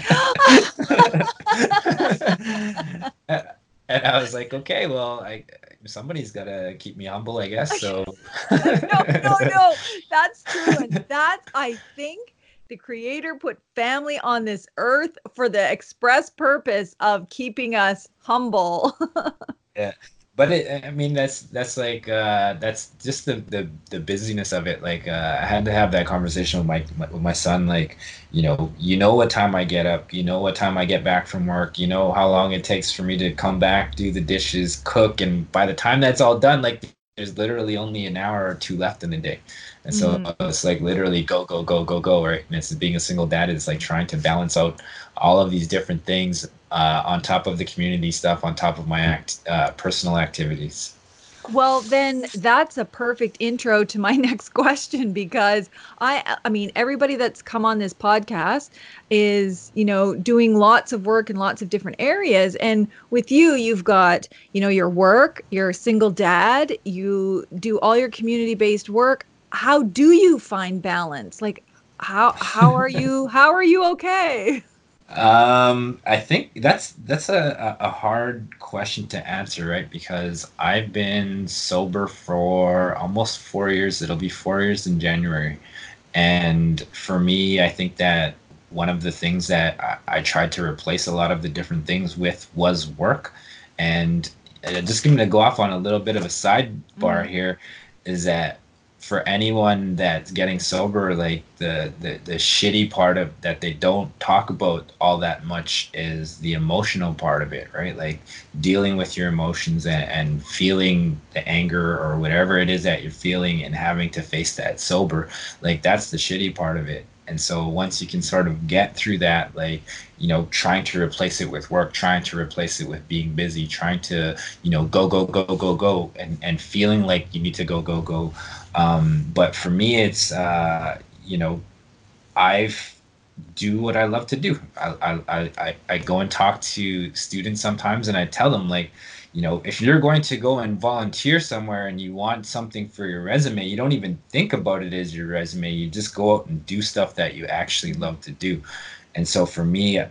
Speaker 2: I was like, okay, well, I somebody's got to keep me humble, I guess. So (laughs)
Speaker 1: no, no, no. That's true. And that's, I think, the creator put family on this earth for the express purpose of keeping us humble. (laughs)
Speaker 2: yeah but it, I mean, that's that's like uh, that's just the, the the busyness of it. Like uh, I had to have that conversation with my, my with my son. Like, you know, you know what time I get up. You know what time I get back from work. You know how long it takes for me to come back, do the dishes, cook, and by the time that's all done, like there's literally only an hour or two left in the day. And so mm-hmm. it's like literally go, go, go, go, go, right? And it's being a single dad, is like trying to balance out all of these different things uh, on top of the community stuff, on top of my act uh, personal activities.
Speaker 1: Well, then that's a perfect intro to my (laughs) next question because I I mean everybody that's come on this podcast is, you know, doing lots of work in lots of different areas and with you you've got, you know, your work, you're a single dad, you do all your community-based work. How do you find balance? Like how how are (laughs) you how are you okay?
Speaker 2: Um, I think that's that's a, a hard question to answer, right? Because I've been sober for almost four years. It'll be four years in January, and for me, I think that one of the things that I, I tried to replace a lot of the different things with was work, and uh, just going to go off on a little bit of a sidebar mm-hmm. here, is that for anyone that's getting sober, like the, the the shitty part of that they don't talk about all that much is the emotional part of it, right? Like dealing with your emotions and, and feeling the anger or whatever it is that you're feeling and having to face that sober. Like that's the shitty part of it. And so once you can sort of get through that, like, you know, trying to replace it with work, trying to replace it with being busy, trying to, you know, go, go, go, go, go, and, and feeling like you need to go, go, go. Um, but for me, it's, uh, you know, I've do what I love to do. I, I, I, I go and talk to students sometimes and I tell them like, you know, if you're going to go and volunteer somewhere and you want something for your resume, you don't even think about it as your resume. You just go out and do stuff that you actually love to do. And so for me,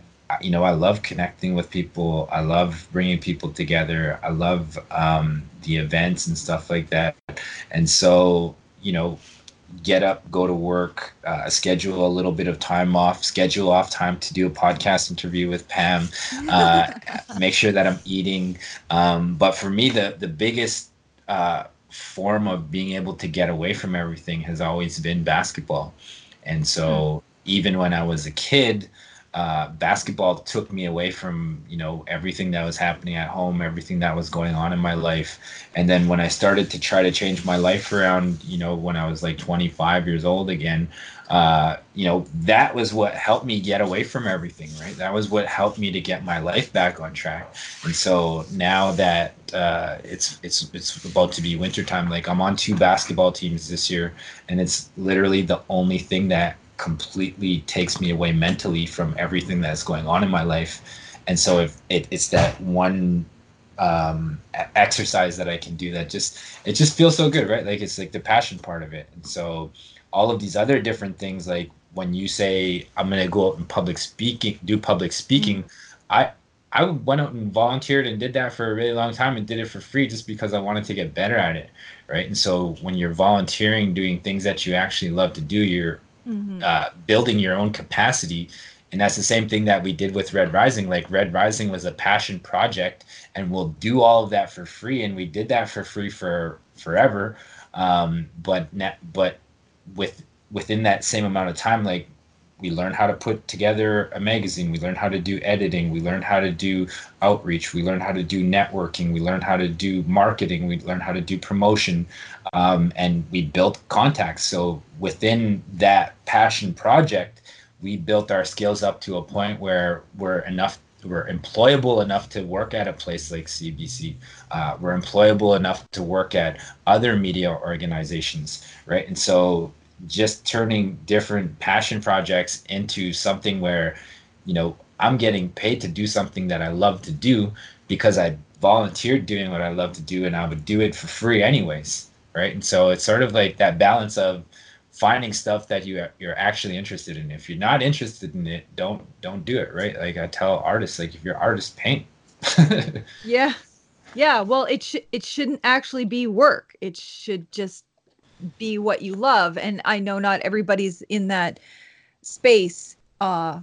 Speaker 2: you know, I love connecting with people. I love bringing people together. I love um, the events and stuff like that. And so, you know, get up, go to work, uh, schedule a little bit of time off, schedule off time to do a podcast interview with Pam, (laughs) uh, make sure that I'm eating. Um, but for me, the the biggest uh, form of being able to get away from everything has always been basketball, and so mm. even when I was a kid uh, basketball took me away from you know everything that was happening at home everything that was going on in my life. And then when i started to try to change my life around you know when i was like 25 years old again uh, you know that was what helped me get away from everything right? That was what helped me to get my life back on track. And so now that uh, it's it's it's about to be wintertime like i'm on two basketball teams this year and it's literally the only thing that completely takes me away mentally from everything that's going on in my life. And so if it, it's that one um, exercise that I can do that just it just feels so good, right? Like it's like the passion part of it. And so all of these other different things, like when you say I'm gonna go out and public speaking, do public speaking, mm-hmm. I I went out and volunteered and did that for a really long time and did it for free just because I wanted to get better at it, right? And so when you're volunteering, doing things that you actually love to do, you're mm-hmm. uh, building your own capacity. And that's the same thing that we did with red rising. Like red rising was a passion project and we'll do all of that for free and we did that for free for forever. Um, but but with within that same amount of time like we learned how to put together a magazine. We learned how to do editing. We learned how to do outreach. We learned how to do networking. We learned how to do marketing. We learned how to do promotion. Um, and we built contacts. So within that passion project we built our skills up to a point where we're enough we're employable enough to work at a place like CBC. Uh, we're employable enough to work at other media organizations, right? And so just turning different passion projects into something where you know i'm getting paid to do something that i love to do because i volunteered doing what i love to do and i would do it for free anyways right? And so it's sort of like that balance of finding stuff that you you're actually interested in. If you're not interested in it don't don't do it right? Like i tell artists like if you're artist paint. (laughs)
Speaker 1: Yeah. Yeah. Well it should it shouldn't actually be work. It should just be what you love and i know not everybody's in that space uh,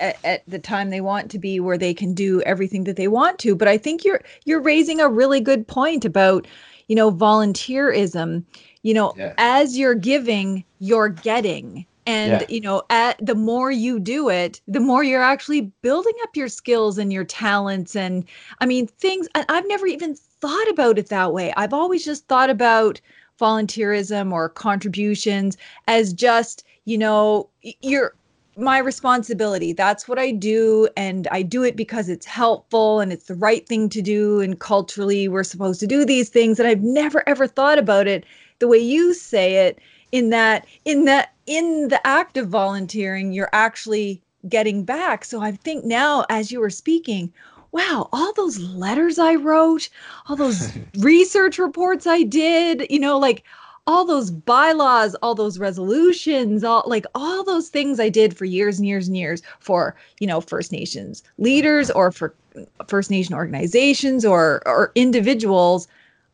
Speaker 1: at, at, the time they want to be where they can do everything that they want to but i think you're you're raising a really good point about you know volunteerism you know yeah. as you're giving you're getting and yeah. you know at the more you do it the more you're actually building up your skills and your talents and i mean things i've never even thought about it that way i've always just thought about volunteerism or contributions as just you know you're my responsibility. That's what I do. And I do it because it's helpful and it's the right thing to do. And culturally, we're supposed to do these things. And I've never ever thought about it the way you say it in that, in that, in the act of volunteering, you're actually getting back. So I think now, as you were speaking, wow, all those letters I wrote, all those (laughs) research reports I did, you know, like all those bylaws, all those resolutions, all like all those things I did for years and years and years for, you know, First Nations leaders or for uh, First Nation organizations or or individuals.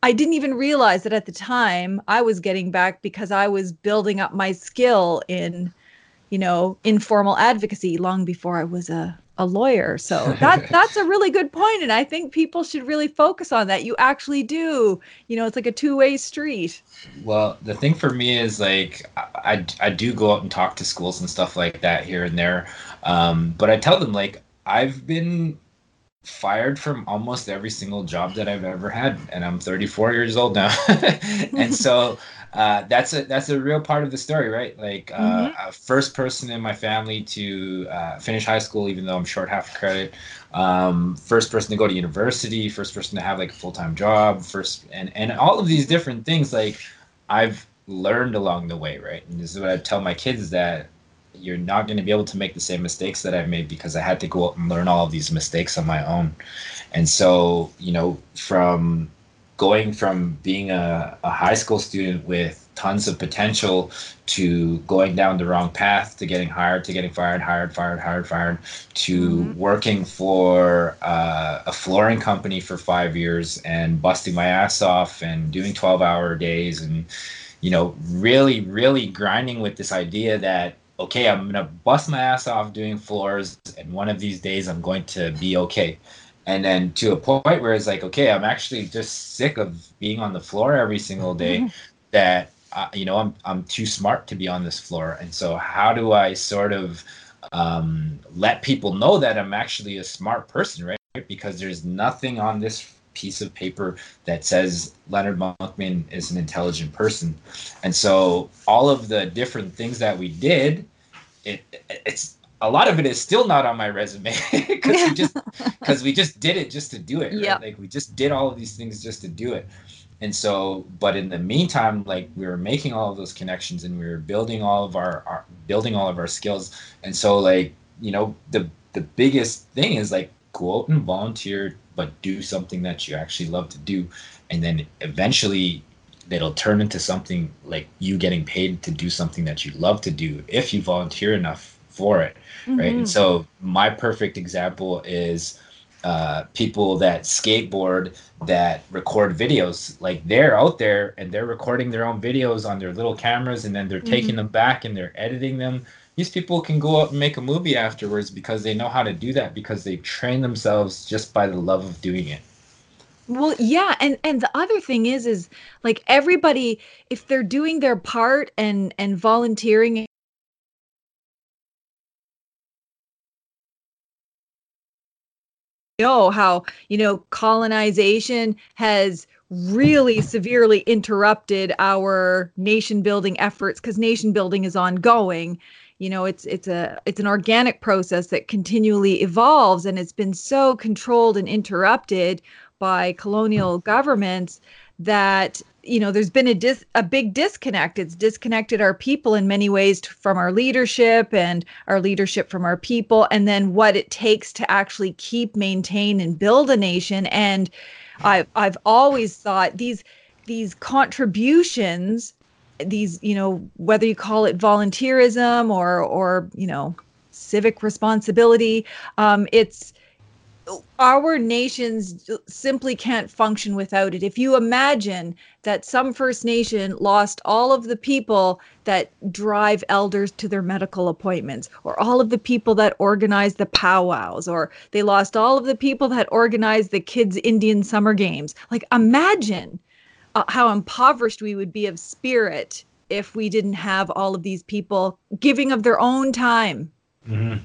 Speaker 1: I didn't even realize that at the time I was getting back because I was building up my skill in, you know, informal advocacy long before I was a a lawyer. So that (laughs) that's a really good point, and I think people should really focus on that. You actually do, you know, it's like a two way street.
Speaker 2: Well, the thing for me is like I I do go out and talk to schools and stuff like that here and there, um, but I tell them like I've been fired from almost every single job that I've ever had, and I'm 34 years old now, (laughs) and so (laughs) uh, that's a that's a real part of the story, right? Like uh, mm-hmm. first person in my family to uh, finish high school, even though I'm short half credit. Um, first person to go to university, first person to have like a full time job, first and and all of these different things. Like I've learned along the way, right? And this is what I tell my kids that you're not going to be able to make the same mistakes that I've made because I had to go out and learn all of these mistakes on my own. And so, you know, from going from being a, a high school student with tons of potential to going down the wrong path to getting hired to getting fired hired fired hired fired to mm-hmm. working for uh, a flooring company for five years and busting my ass off and doing 12 hour days and you know really really grinding with this idea that okay i'm gonna bust my ass off doing floors and one of these days i'm going to be okay and then to a point where it's like okay i'm actually just sick of being on the floor every single day mm-hmm. that uh, you know I'm, I'm too smart to be on this floor. And so how do i sort of um, let people know that i'm actually a smart person right? Because there's nothing on this piece of paper that says leonard monkman is an intelligent person. And so all of the different things that we did it it's a lot of it is still not on my resume (laughs) because we just (laughs) because we just did it just to do it. Right? Like we just did all of these things just to do it. And so, but in the meantime, like we were making all of those connections and we were building all of our, our building all of our skills. And so, like you know, the the biggest thing is like go out and volunteer, but do something that you actually love to do, and then eventually it'll turn into something like you getting paid to do something that you love to do if you volunteer enough for it mm-hmm. right? And mm-hmm. so my perfect example is uh, people that skateboard that record videos. Like they're out there and they're recording their own videos on their little cameras, and then they're mm-hmm. taking them back and they're editing them. These people can go out and make a movie afterwards because they know how to do that because they train themselves just by the love of doing it.
Speaker 1: Well, yeah, and and the other thing is is like everybody if they're doing their part and and volunteering know how you know colonization has really severely interrupted our nation building efforts because nation building is ongoing. You know it's it's a it's an organic process that continually evolves and it's been so controlled and interrupted by colonial governments that you know there's been a dis- a big disconnect. It's disconnected our people in many ways from our leadership and our leadership from our people and then what it takes to actually keep maintain and build a nation. And i've i've always thought these these contributions these you know whether you call it volunteerism or or you know civic responsibility um it's our nations simply can't function without it. If you imagine that some First Nation lost all of the people that drive elders to their medical appointments, or all of the people that organize the powwows, or they lost all of the people that organize the kids' Indian summer games, like imagine uh, how impoverished we would be of spirit if we didn't have all of these people giving of their own time.
Speaker 2: Mm-hmm.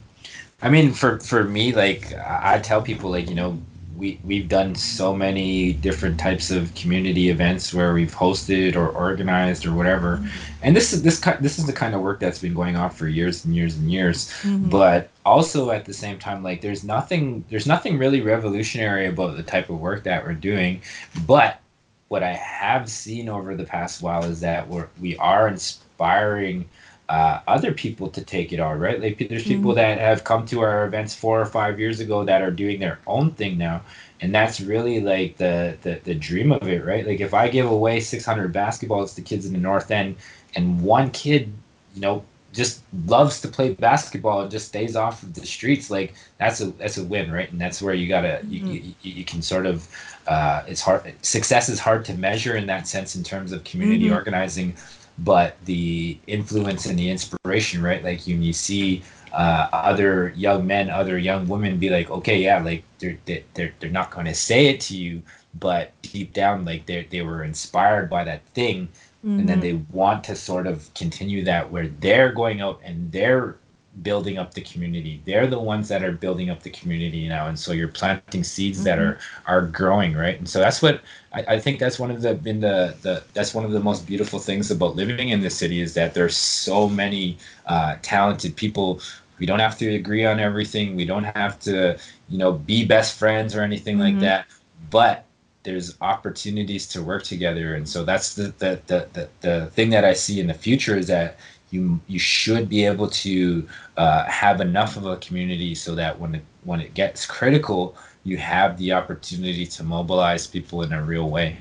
Speaker 2: I mean, for for me, like I tell people, like you know, we we've done so many different types of community events where we've hosted or organized or whatever, and this is this this is the kind of work that's been going on for years and years and years. Mm-hmm. But also at the same time, like there's nothing there's nothing really revolutionary about the type of work that we're doing, but what I have seen over the past while is that we're we are inspiring uh, other people to take it on, right? Like there's people mm-hmm. that have come to our events four or five years ago that are doing their own thing now, and that's really like the the, the dream of it, right? Like if I give away 600 basketballs to kids in the North End, and one kid, you know, just loves to play basketball and just stays off of the streets, like that's a that's a win, right? And that's where you gotta mm-hmm. you, you, you can sort of uh, it's hard success is hard to measure in that sense in terms of community mm-hmm. organizing but the influence and the inspiration, right? Like when you see uh, other young men, other young women be like, okay, yeah, like they're they're they're not going to say it to you, but deep down, like they they were inspired by that thing, mm-hmm. and then mm-hmm. they want to sort of continue that where they're going out and they're building up the community. They're the ones that are building up the community now, and so you're planting seeds mm-hmm. that are are growing, right? And so that's what I, I, think that's one of the been the the that's one of the most beautiful things about living in the city is that there's so many uh, talented people. We don't have to agree on everything. We don't have to, you know, be best friends or anything mm-hmm. like that. But there's opportunities to work together, and so that's the the, the the the thing that I see in the future is that you you should be able to uh, have enough of a community so that when it when it gets critical, you have the opportunity to mobilize people in a real way.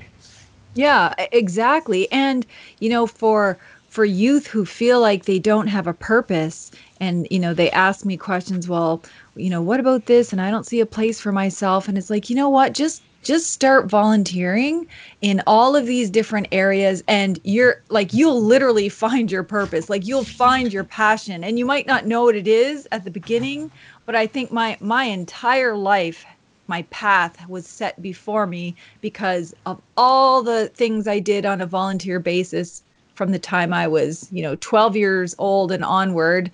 Speaker 1: Yeah, exactly. And you know, for for youth who feel like they don't have a purpose and you know they ask me questions well you know what about this and i don't see a place for myself and it's like you know what just just start volunteering in all of these different areas and you're like you'll literally find your purpose. Like you'll find your passion. And you might not know what it is at the beginning but i think my my entire life my path was set before me because of all the things i did on a volunteer basis from the time i was you know 12 years old and onward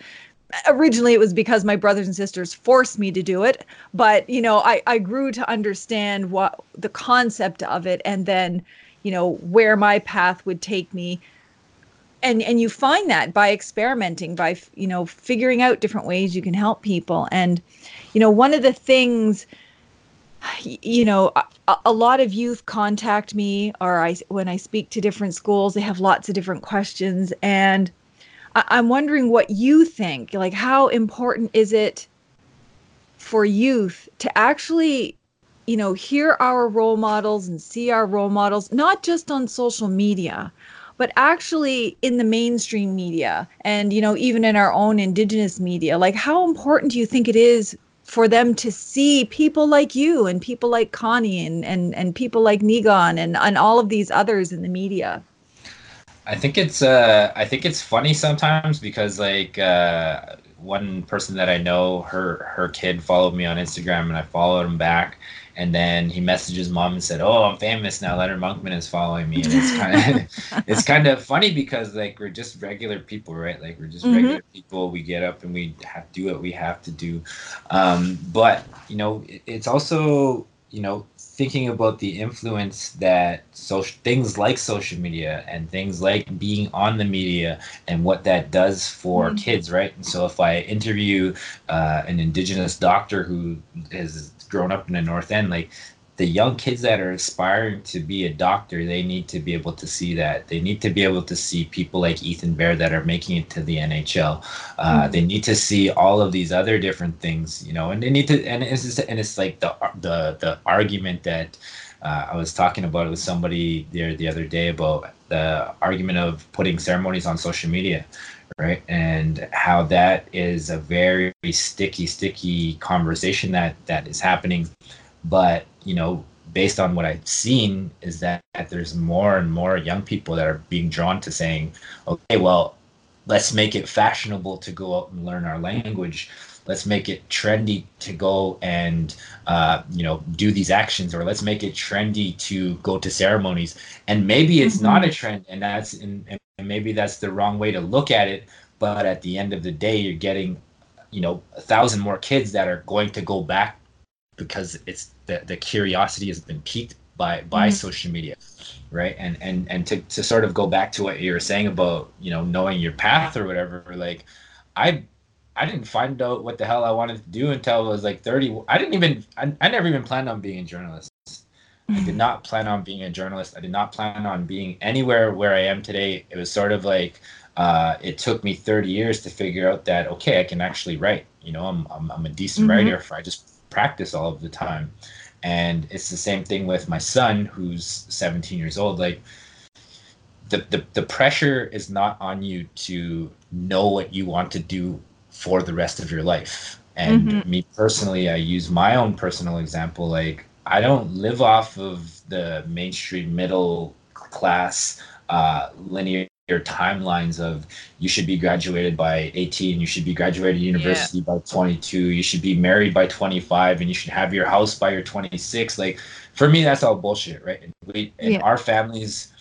Speaker 1: originally it was because my brothers and sisters forced me to do it but you know i i grew to understand what the concept of it and then you know where my path would take me. And and you find that by experimenting by you know figuring out different ways you can help people. And you know one of the things you know a, a, lot of youth contact me or i when i speak to different schools they have lots of different questions. And I- am wondering what you think. Like, how important is it for youth to actually, you know, hear our role models and see our role models, not just on social media, but actually in the mainstream media and, you know, even in our own indigenous media? Like, how important do you think it is for them to see people like you and people like Connie and, and, and people like Niigaan and, and all of these others in the media?
Speaker 2: I think it's uh I think it's funny sometimes because like uh one person that I know her her kid followed me on Instagram and I followed him back and then he messages mom and said, "Oh, I'm famous now. Leonard Monkman is following me." And it's (laughs) kind of (laughs) it's kind of funny because like we're just regular people, right? Like we're just mm-hmm. regular people. We get up and we have do what we have to do. Um, but you know, it's also you know thinking about the influence that social things like social media and things like being on the media and what that does for mm-hmm. kids right and so if i interview uh, an indigenous doctor who has grown up in the north end like the young kids that are aspiring to be a doctor, they need to be able to see that. They need to be able to see people like Ethan Bear that are making it to the NHL. Uh, mm-hmm. They need to see all of these other different things, you know, and they need to. And it's just, and it's like the the the argument that uh, I was talking about with somebody there the other day about the argument of putting ceremonies on social media, right? And how that is a very sticky, sticky conversation that that is happening. But you know, based on what I've seen, is that there's more and more young people that are being drawn to saying, okay, well, let's make it fashionable to go out and learn our language let's make it trendy to go and uh, you know do these actions or let's make it trendy to go to ceremonies and maybe it's mm-hmm. not a trend and that's and, and maybe that's the wrong way to look at it but at the end of the day you're getting you know a thousand more kids that are going to go back because it's the, the curiosity has been piqued by by mm-hmm. social media right and and and to, to sort of go back to what you were saying about you know knowing your path or whatever like i I didn't find out what the hell I wanted to do until I was like 30. I didn't even, I, I never even planned on being a journalist. I did not plan on being a journalist. I did not plan on being anywhere where I am today. It was sort of like, uh, it took me 30 years to figure out that, okay, I can actually write. You know, I'm, I'm, I'm a decent mm-hmm. writer if I just practice all of the time. And it's the same thing with my son, who's 17 years old. Like, the, the, the pressure is not on you to know what you want to do for the rest of your life. And mm-hmm. me personally, I use my own personal example. Like, I don't live off of the mainstream middle class uh, linear timelines of you should be graduated by 18 you should be graduated university yeah. by 22 you should be married by 25 and you should have your house by your 26 like for me that's all bullshit right and we and yeah. our families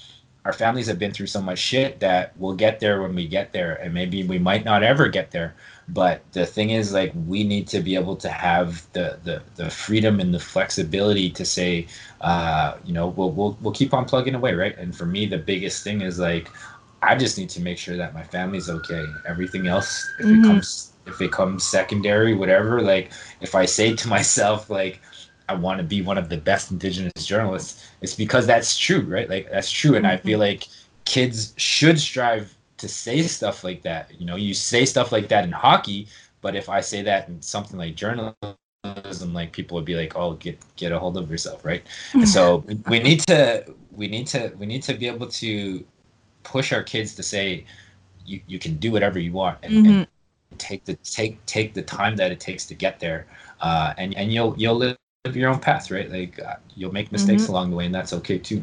Speaker 2: our families have been through so much shit that we'll get there when we get there and maybe we might not ever get there but the thing is like we need to be able to have the the, the freedom and the flexibility to say uh, you know we'll, we'll we'll keep on plugging away right and for me the biggest thing is like i just need to make sure that my family's okay everything else if mm-hmm. it comes if it comes secondary whatever like if i say to (laughs) myself like I want to be one of the best indigenous journalists. It's because that's true, right? Like that's true, and mm-hmm. I feel mm-hmm. like kids should strive to say stuff like that. You know, you say stuff like that in hockey, but if I say that in something like journalism, like people would be like, "Oh, get get a hold of yourself," right? And so we need to we need to we need to be able to push our kids to say, "You you can do whatever you want," and, mm-hmm. and take the take take the time that it takes to get there, uh, and and you'll you'll live your own path, right? Like uh, you'll make mistakes mm-hmm. along the way, and that's okay too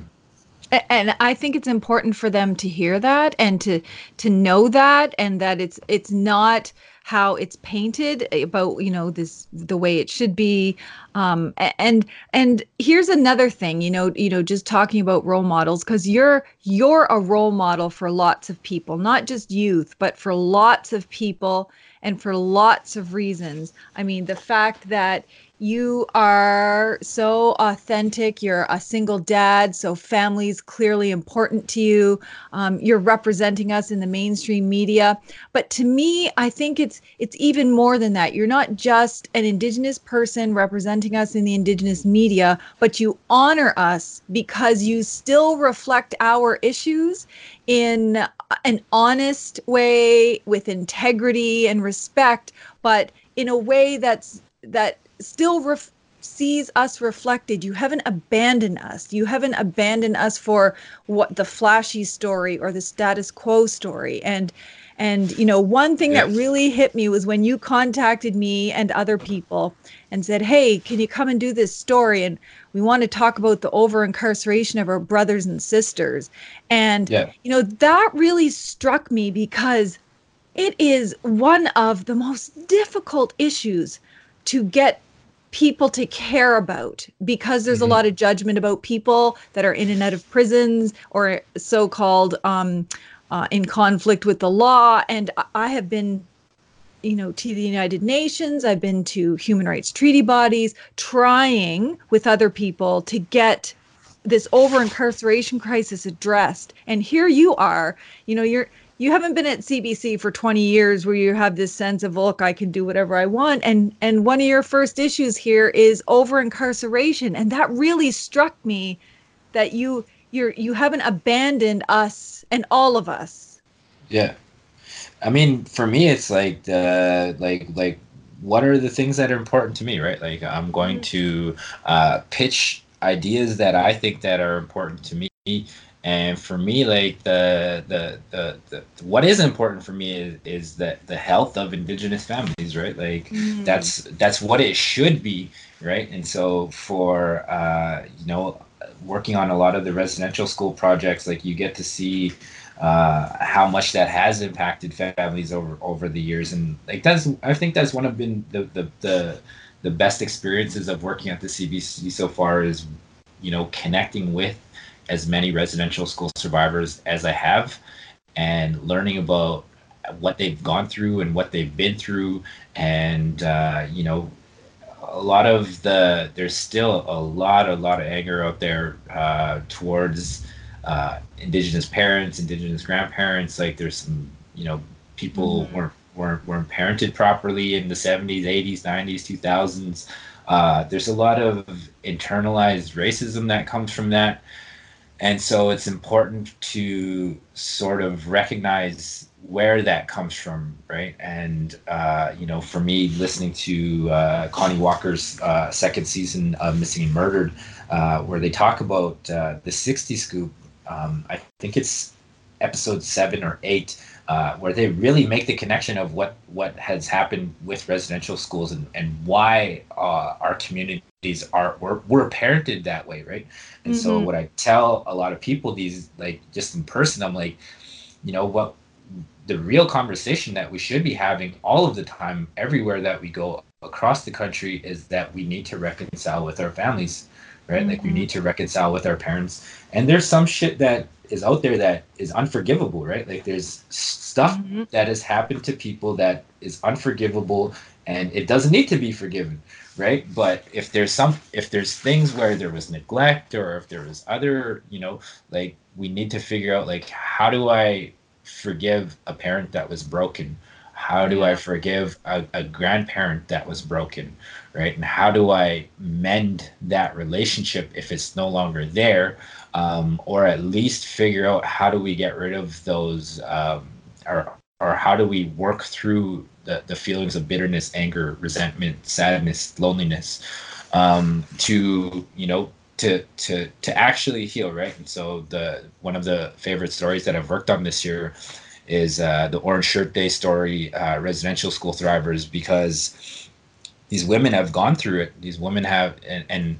Speaker 1: and i think it's important for them to hear that and to to know that and that it's it's not how it's painted about you know this the way it should be. Um and and here's another thing you know you know just talking about role models because you're you're a role model for lots of people not just youth but for lots of people and for lots of reasons. I mean the fact that you are so authentic. You're a single dad, so family's clearly important to you. Um, you're representing us in the mainstream media, but to me, I think it's it's even more than that. You're not just an Indigenous person representing us in the Indigenous media, but you honor us because you still reflect our issues in an honest way, with integrity and respect, but in a way that's that still ref- sees us reflected. You haven't abandoned us. You haven't abandoned us for what the flashy story or the status quo story. And and you know, one thing yes. that really hit me was when you contacted me and other people and said, "Hey, can you come and do this story?" And we want to talk about the over incarceration of our brothers and sisters. And yeah. you know, that really struck me because it is one of the most difficult issues to get people to care about because there's mm-hmm. a lot of judgment about people that are in and out of prisons or so-called um, uh, in conflict with the law. And i have been you know to the united nations. I've been to human rights treaty bodies trying with other people to get this over incarceration crisis addressed. And here you are you know you're you haven't been at CBC for 20 years where you have this sense of look I can do whatever I want and and one of your first issues here is over incarceration and that really struck me that you you're you haven't abandoned us and all of us.
Speaker 2: Yeah. I mean, for me it's like the like like what are the things that are important to me, right? Like I'm going mm-hmm. to uh, pitch ideas that I think that are important to me and for me like the the the, the what is important for me is, is that the health of indigenous families right? Like mm. that's that's what it should be right? And so for uh you know working on a lot of the residential school projects like you get to see uh, how much that has impacted families over over the years. And like that's i think that's one of been the the the, the best experiences of working at the cbc so far is you know connecting with as many residential school survivors as I have and learning about what they've gone through and what they've been through. And uh, you know a lot of the there's still a lot a lot of anger out there uh, towards uh, indigenous parents indigenous grandparents. Like there's some you know people mm-hmm. weren't, weren't weren't parented properly in the 70s 80s 90s 2000s uh, there's a lot of internalized racism that comes from that and so it's important to sort of recognize where that comes from right? And uh, you know for me listening to uh, connie walker's uh, second season of missing and murdered uh, where they talk about uh, the 60 scoop um, i think it's episode seven or eight uh, where they really make the connection of what what has happened with residential schools and, and why uh, our communities are we're, we're parented that way right and mm-hmm. so what i tell a lot of people these like just in person i'm like you know what the real conversation that we should be having all of the time everywhere that we go across the country is that we need to reconcile with our families right mm-hmm. like we mm-hmm. need to reconcile with our parents and there's some shit that is out there that is unforgivable, right? Like there's stuff mm-hmm. that has happened to people that is unforgivable and it doesn't need to be forgiven, right? But if there's some if there's things where there was neglect or if there was other, you know, like we need to figure out like how do I forgive a parent that was broken? How do I forgive a, a grandparent that was broken? Right? And how do I mend that relationship if it's no longer there? um, or at least figure out how do we get rid of those, um, or or how do we work through the, the feelings of bitterness, anger, resentment, sadness, loneliness, um, to you know to to to actually heal, right? And so the one of the favorite stories that I've worked on this year is uh, the Orange Shirt Day story, uh, residential school thrivers, because these women have gone through it. These women have and, and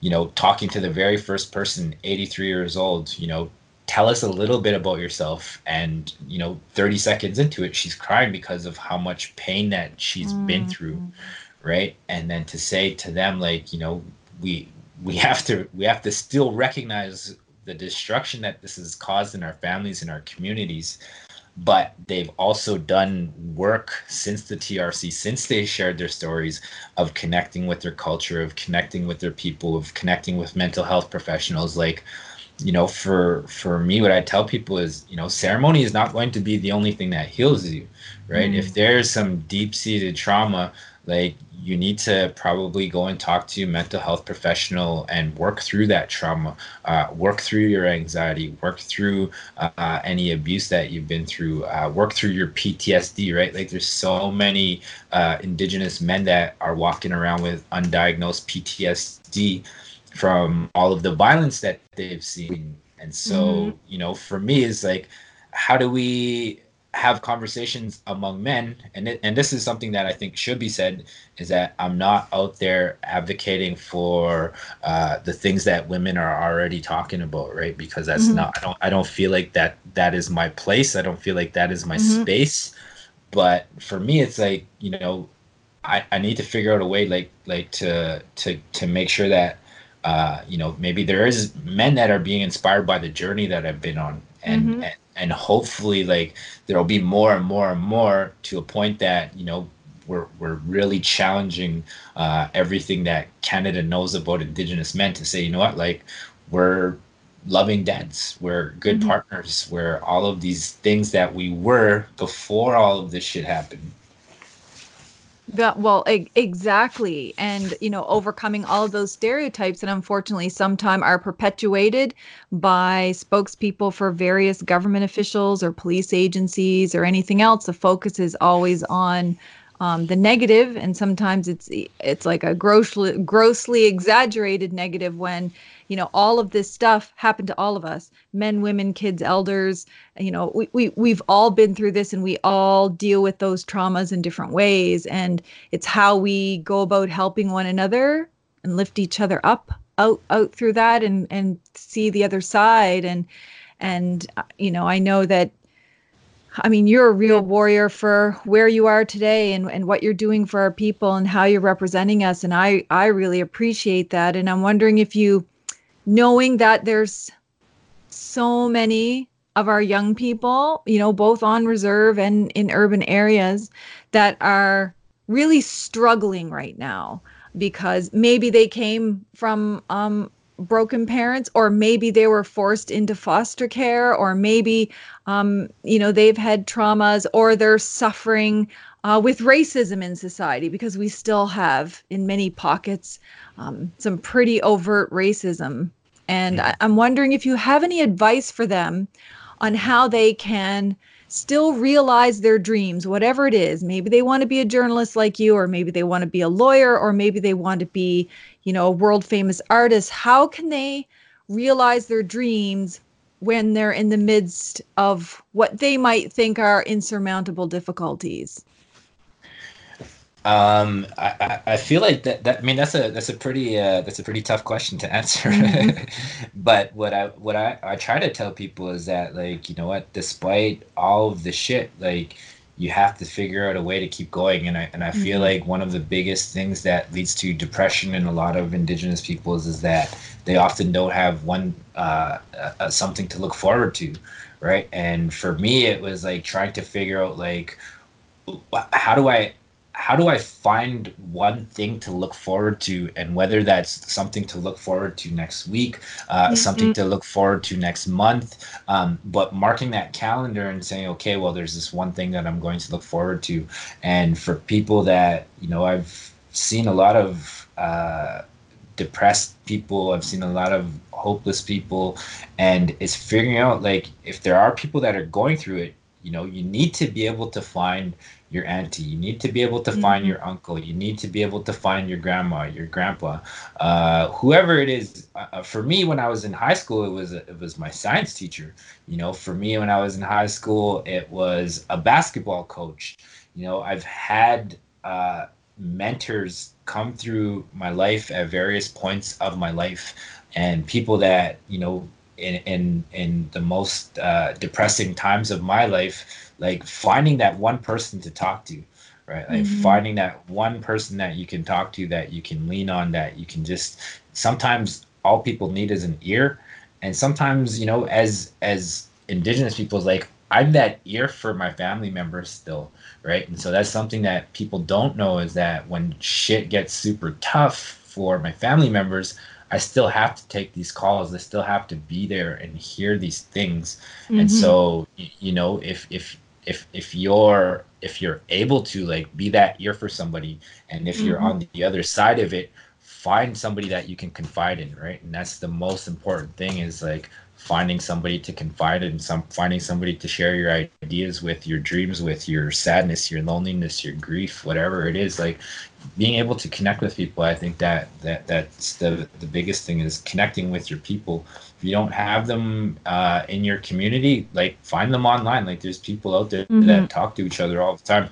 Speaker 2: you know, talking to the very first person, 83 years old, you know, tell us a little bit about yourself. And, you know, 30 seconds into it, she's crying because of how much pain that she's mm-hmm. been through. Right. And then to say to them, like, you know, we, we have to, we have to still recognize the destruction that this has caused in our families and our communities but they've also done work since the TRC, since they shared their stories of connecting with their culture, of connecting with their people, of connecting with mental health professionals. Like, you know, for for me, what I tell people is, you know, ceremony is not going to be the only thing that heals you, right? Mm. If there's some deep seated trauma, like you need to probably go and talk to a mental health professional and work through that trauma, uh, work through your anxiety, work through uh, any abuse that you've been through, uh, work through your PTSD, right? Like there's so many uh, indigenous men that are walking around with undiagnosed PTSD from all of the violence that they've seen. And so, mm-hmm. you know, for me, it's like, how do we have conversations among men and it, and this is something that I think should be said is that I'm not out there advocating for uh, the things that women are already talking about right because that's mm-hmm. not I don't I don't feel like that that is my place I don't feel like that is my mm-hmm. space but for me it's like you know I, I need to figure out a way like like to to to make sure that uh, you know maybe there is men that are being inspired by the journey that I've been on and, mm-hmm. and and hopefully like there'll be more and more and more to a point that you know we're, we're really challenging uh, everything that canada knows about indigenous men to say you know what? Like we're loving dads. We're good mm-hmm. partners. We're all of these things that we were before all of this shit happened
Speaker 1: that well, e- exactly. And, you know, overcoming all those stereotypes that unfortunately sometimes are perpetuated by spokespeople for various government officials or police agencies or anything else. The focus is always on um, the negative, and sometimes it's it's like a grossly grossly exaggerated negative when you know all of this stuff happened to all of us men women kids elders you know we, we we've all been through this and we all deal with those traumas in different ways and it's how we go about helping one another and lift each other up out out through that and and see the other side and and uh, you know i know that I mean, you're a real warrior for where you are today and, and what you're doing for our people and how you're representing us. And I, I really appreciate that. And I'm wondering if you knowing that there's so many of our young people, you know, both on reserve and in urban areas that are really struggling right now because maybe they came from um, broken parents or maybe they were forced into foster care or maybe um, you know they've had traumas or they're suffering uh, with racism in society because we still have in many pockets um, some pretty overt racism. And I, I'm wondering if you have any advice for them on how they can still realize their dreams, whatever it is. Maybe they want to be a journalist like you, or maybe they want to be a lawyer, or maybe they want to be, you know, a world famous artist. How can they realize their dreams when they're in the midst of what they might think are insurmountable difficulties?
Speaker 2: Um, I, I feel like that, that I mean that's a that's a pretty uh, that's a pretty tough question to answer. Mm-hmm. (laughs) but what I what I, I try to tell people is that like you know what, despite all of the shit, like you have to figure out a way to keep going. And I and I feel mm-hmm. like one of the biggest things that leads to depression in a lot of indigenous peoples is that they often don't have one uh, uh, something to look forward to, right? And for me, it was like trying to figure out like how do I how do I find one thing to look forward to, and whether that's something to look forward to next week, uh, mm-hmm. something to look forward to next month, um, but marking that calendar and saying, okay, well, there's this one thing that I'm going to look forward to, and for people that you know, I've seen a lot of. Uh, depressed people i've seen a lot of hopeless people and it's figuring out like if there are people that are going through it you know you need to be able to find your auntie. You need to be able to mm-hmm. find your uncle. You need to be able to find your grandma, your grandpa, uh, whoever it is. Uh, uh, for me, when I was in high school, it was it was my science teacher. You know, for me when I was in high school, it was a basketball coach. You know, I've had uh, mentors come through my life at various points of my life, and people that you know in in in the most uh, depressing times of my life like finding that one person to talk to right? Like mm-hmm. finding that one person that you can talk to that you can lean on that you can just sometimes all people need is an ear. And sometimes you know as as indigenous people's like i'm that ear for my family members still right? And so that's something that people don't know is that when shit gets super tough for my family members I still have to take these calls. I still have to be there and hear these things. Mm-hmm. And so, you know, if if if if you're if you're able to like be that ear for somebody and if you're mm-hmm. on the other side of it find somebody that you can confide in right and that's the most important thing is like finding somebody to confide in some finding somebody to share your ideas with your dreams with your sadness your loneliness your grief whatever it is like being able to connect with people i think that that that's the the biggest thing is connecting with your people. If you don't have them uh, in your community like find them online. Like there's people out there mm-hmm. that talk to each other all the time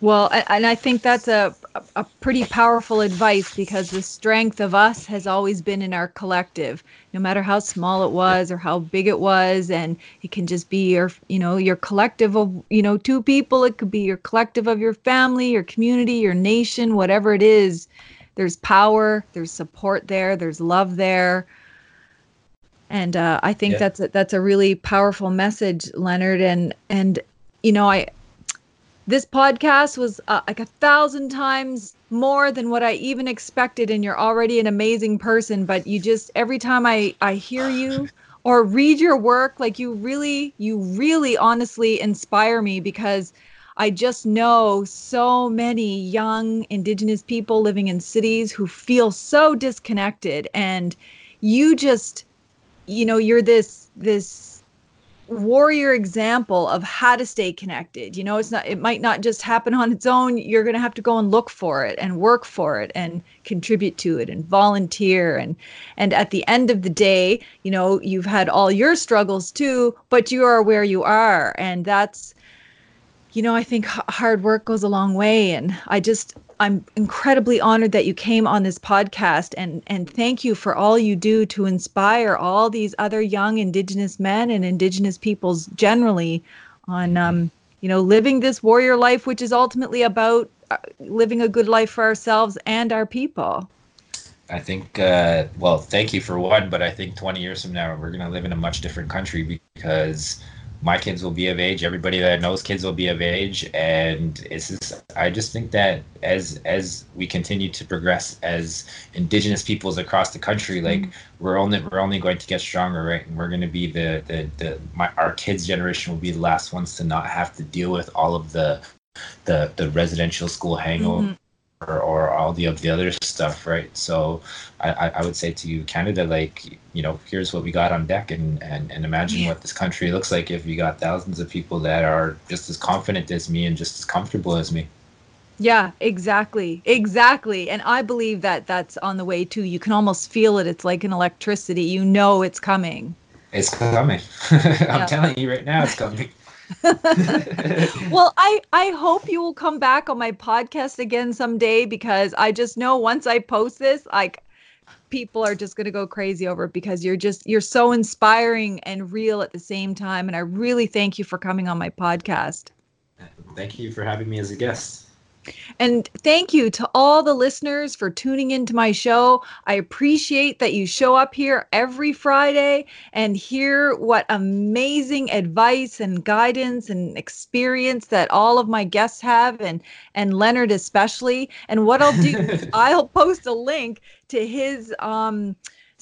Speaker 1: well, and I think that's a a pretty powerful advice because the strength of us has always been in our collective, no matter how small it was or how big it was, and it can just be your, you know, your collective of, you know, two people. It could be your collective of your family, your community, your nation, whatever it is. There's power, there's support there, there's love there, and uh, I think yeah. that's a, that's a really powerful message, Leonard. And and you know, I this podcast was uh, like a thousand times more than what I even expected. And you're already an amazing person, but you just, every time I, I hear you or read your work, like you really, you really honestly inspire me because I just know so many young Indigenous people living in cities who feel so disconnected. And you just, you know, you're this, this warrior example of how to stay connected. You know, it's not it might not just happen on its own. You're going to have to go and look for it and work for it and contribute to it and volunteer and and at the end of the day, you know, you've had all your struggles too, but you are where you are and that's you know, I think hard work goes a long way and I just I'm incredibly honored that you came on this podcast and and thank you for all you do to inspire all these other young indigenous men and indigenous peoples generally on um, you know living this warrior life which is ultimately about uh, living a good life for ourselves and our people.
Speaker 2: I think, uh, well, thank you for one, but I think 20 years from now, we're going to live in a much different country because my kids will be of age everybody that knows kids will be of age and it's just i just think that as as we continue to progress as indigenous peoples across the country like mm-hmm. we're only we're only going to get stronger right and we're going to be the the, the my our kids generation will be the last ones to not have to deal with all of the the the residential school hangover mm-hmm or, or all the of the other stuff, right? So I, I would say to you, Canada, like, you know, here's what we got on deck and, and, and imagine yeah. what this country looks like if you got thousands of people that are just as confident as me and just as comfortable as me.
Speaker 1: Yeah, exactly. Exactly. And I believe that that's on the way too. You can almost feel it. It's like an electricity. You know it's coming.
Speaker 2: It's coming. (laughs) I'm yeah. telling you right now, it's (laughs) coming. (laughs)
Speaker 1: well, I I hope you will come back on my podcast again someday because I just know once I post this, like people are just going to go crazy over it because you're just you're so inspiring and real at the same time and I really thank you for coming on my podcast.
Speaker 2: Thank you for having me as a guest.
Speaker 1: And thank you to all the listeners for tuning into my show. I appreciate that you show up here every Friday and hear what amazing advice and guidance and experience that all of my guests have and and Leonard especially. And what I'll do, (laughs) I'll post a link to his um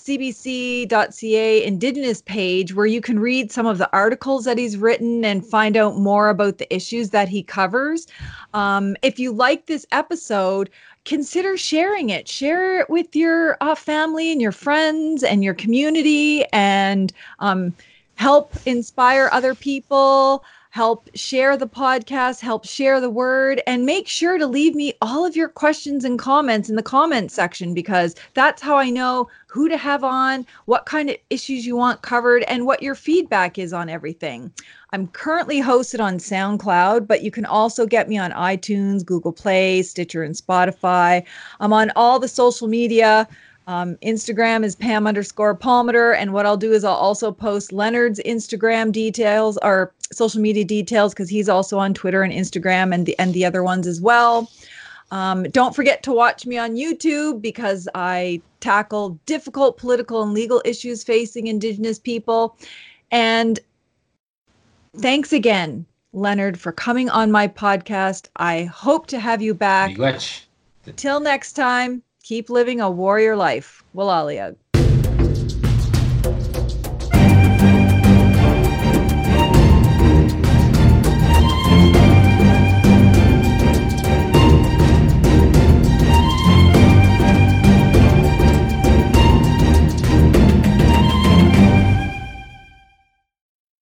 Speaker 1: cbc.ca Indigenous page where you can read some of the articles that he's written and find out more about the issues that he covers. Um, if you like this episode, consider sharing it. Share it with your uh, family and your friends and your community and um, help inspire other people help share the podcast, help share the word, and make sure to leave me all of your questions and comments in the comment section because that's how I know who to have on, what kind of issues you want covered, and what your feedback is on everything. I'm currently hosted on SoundCloud, but you can also get me on iTunes, Google Play, Stitcher, and Spotify. I'm on all the social media. Um, Instagram is Pam underscore Palmater. And what I'll do is I'll also post Leonard's Instagram details or social media details because he's also on Twitter and Instagram and the and the other ones as well. Um, don't forget to watch me on YouTube because I tackle difficult political and legal issues facing Indigenous people. And thanks again, Leonard, for coming on my podcast. I hope to have you back.
Speaker 2: Till
Speaker 1: next time keep living a warrior life. Walalia.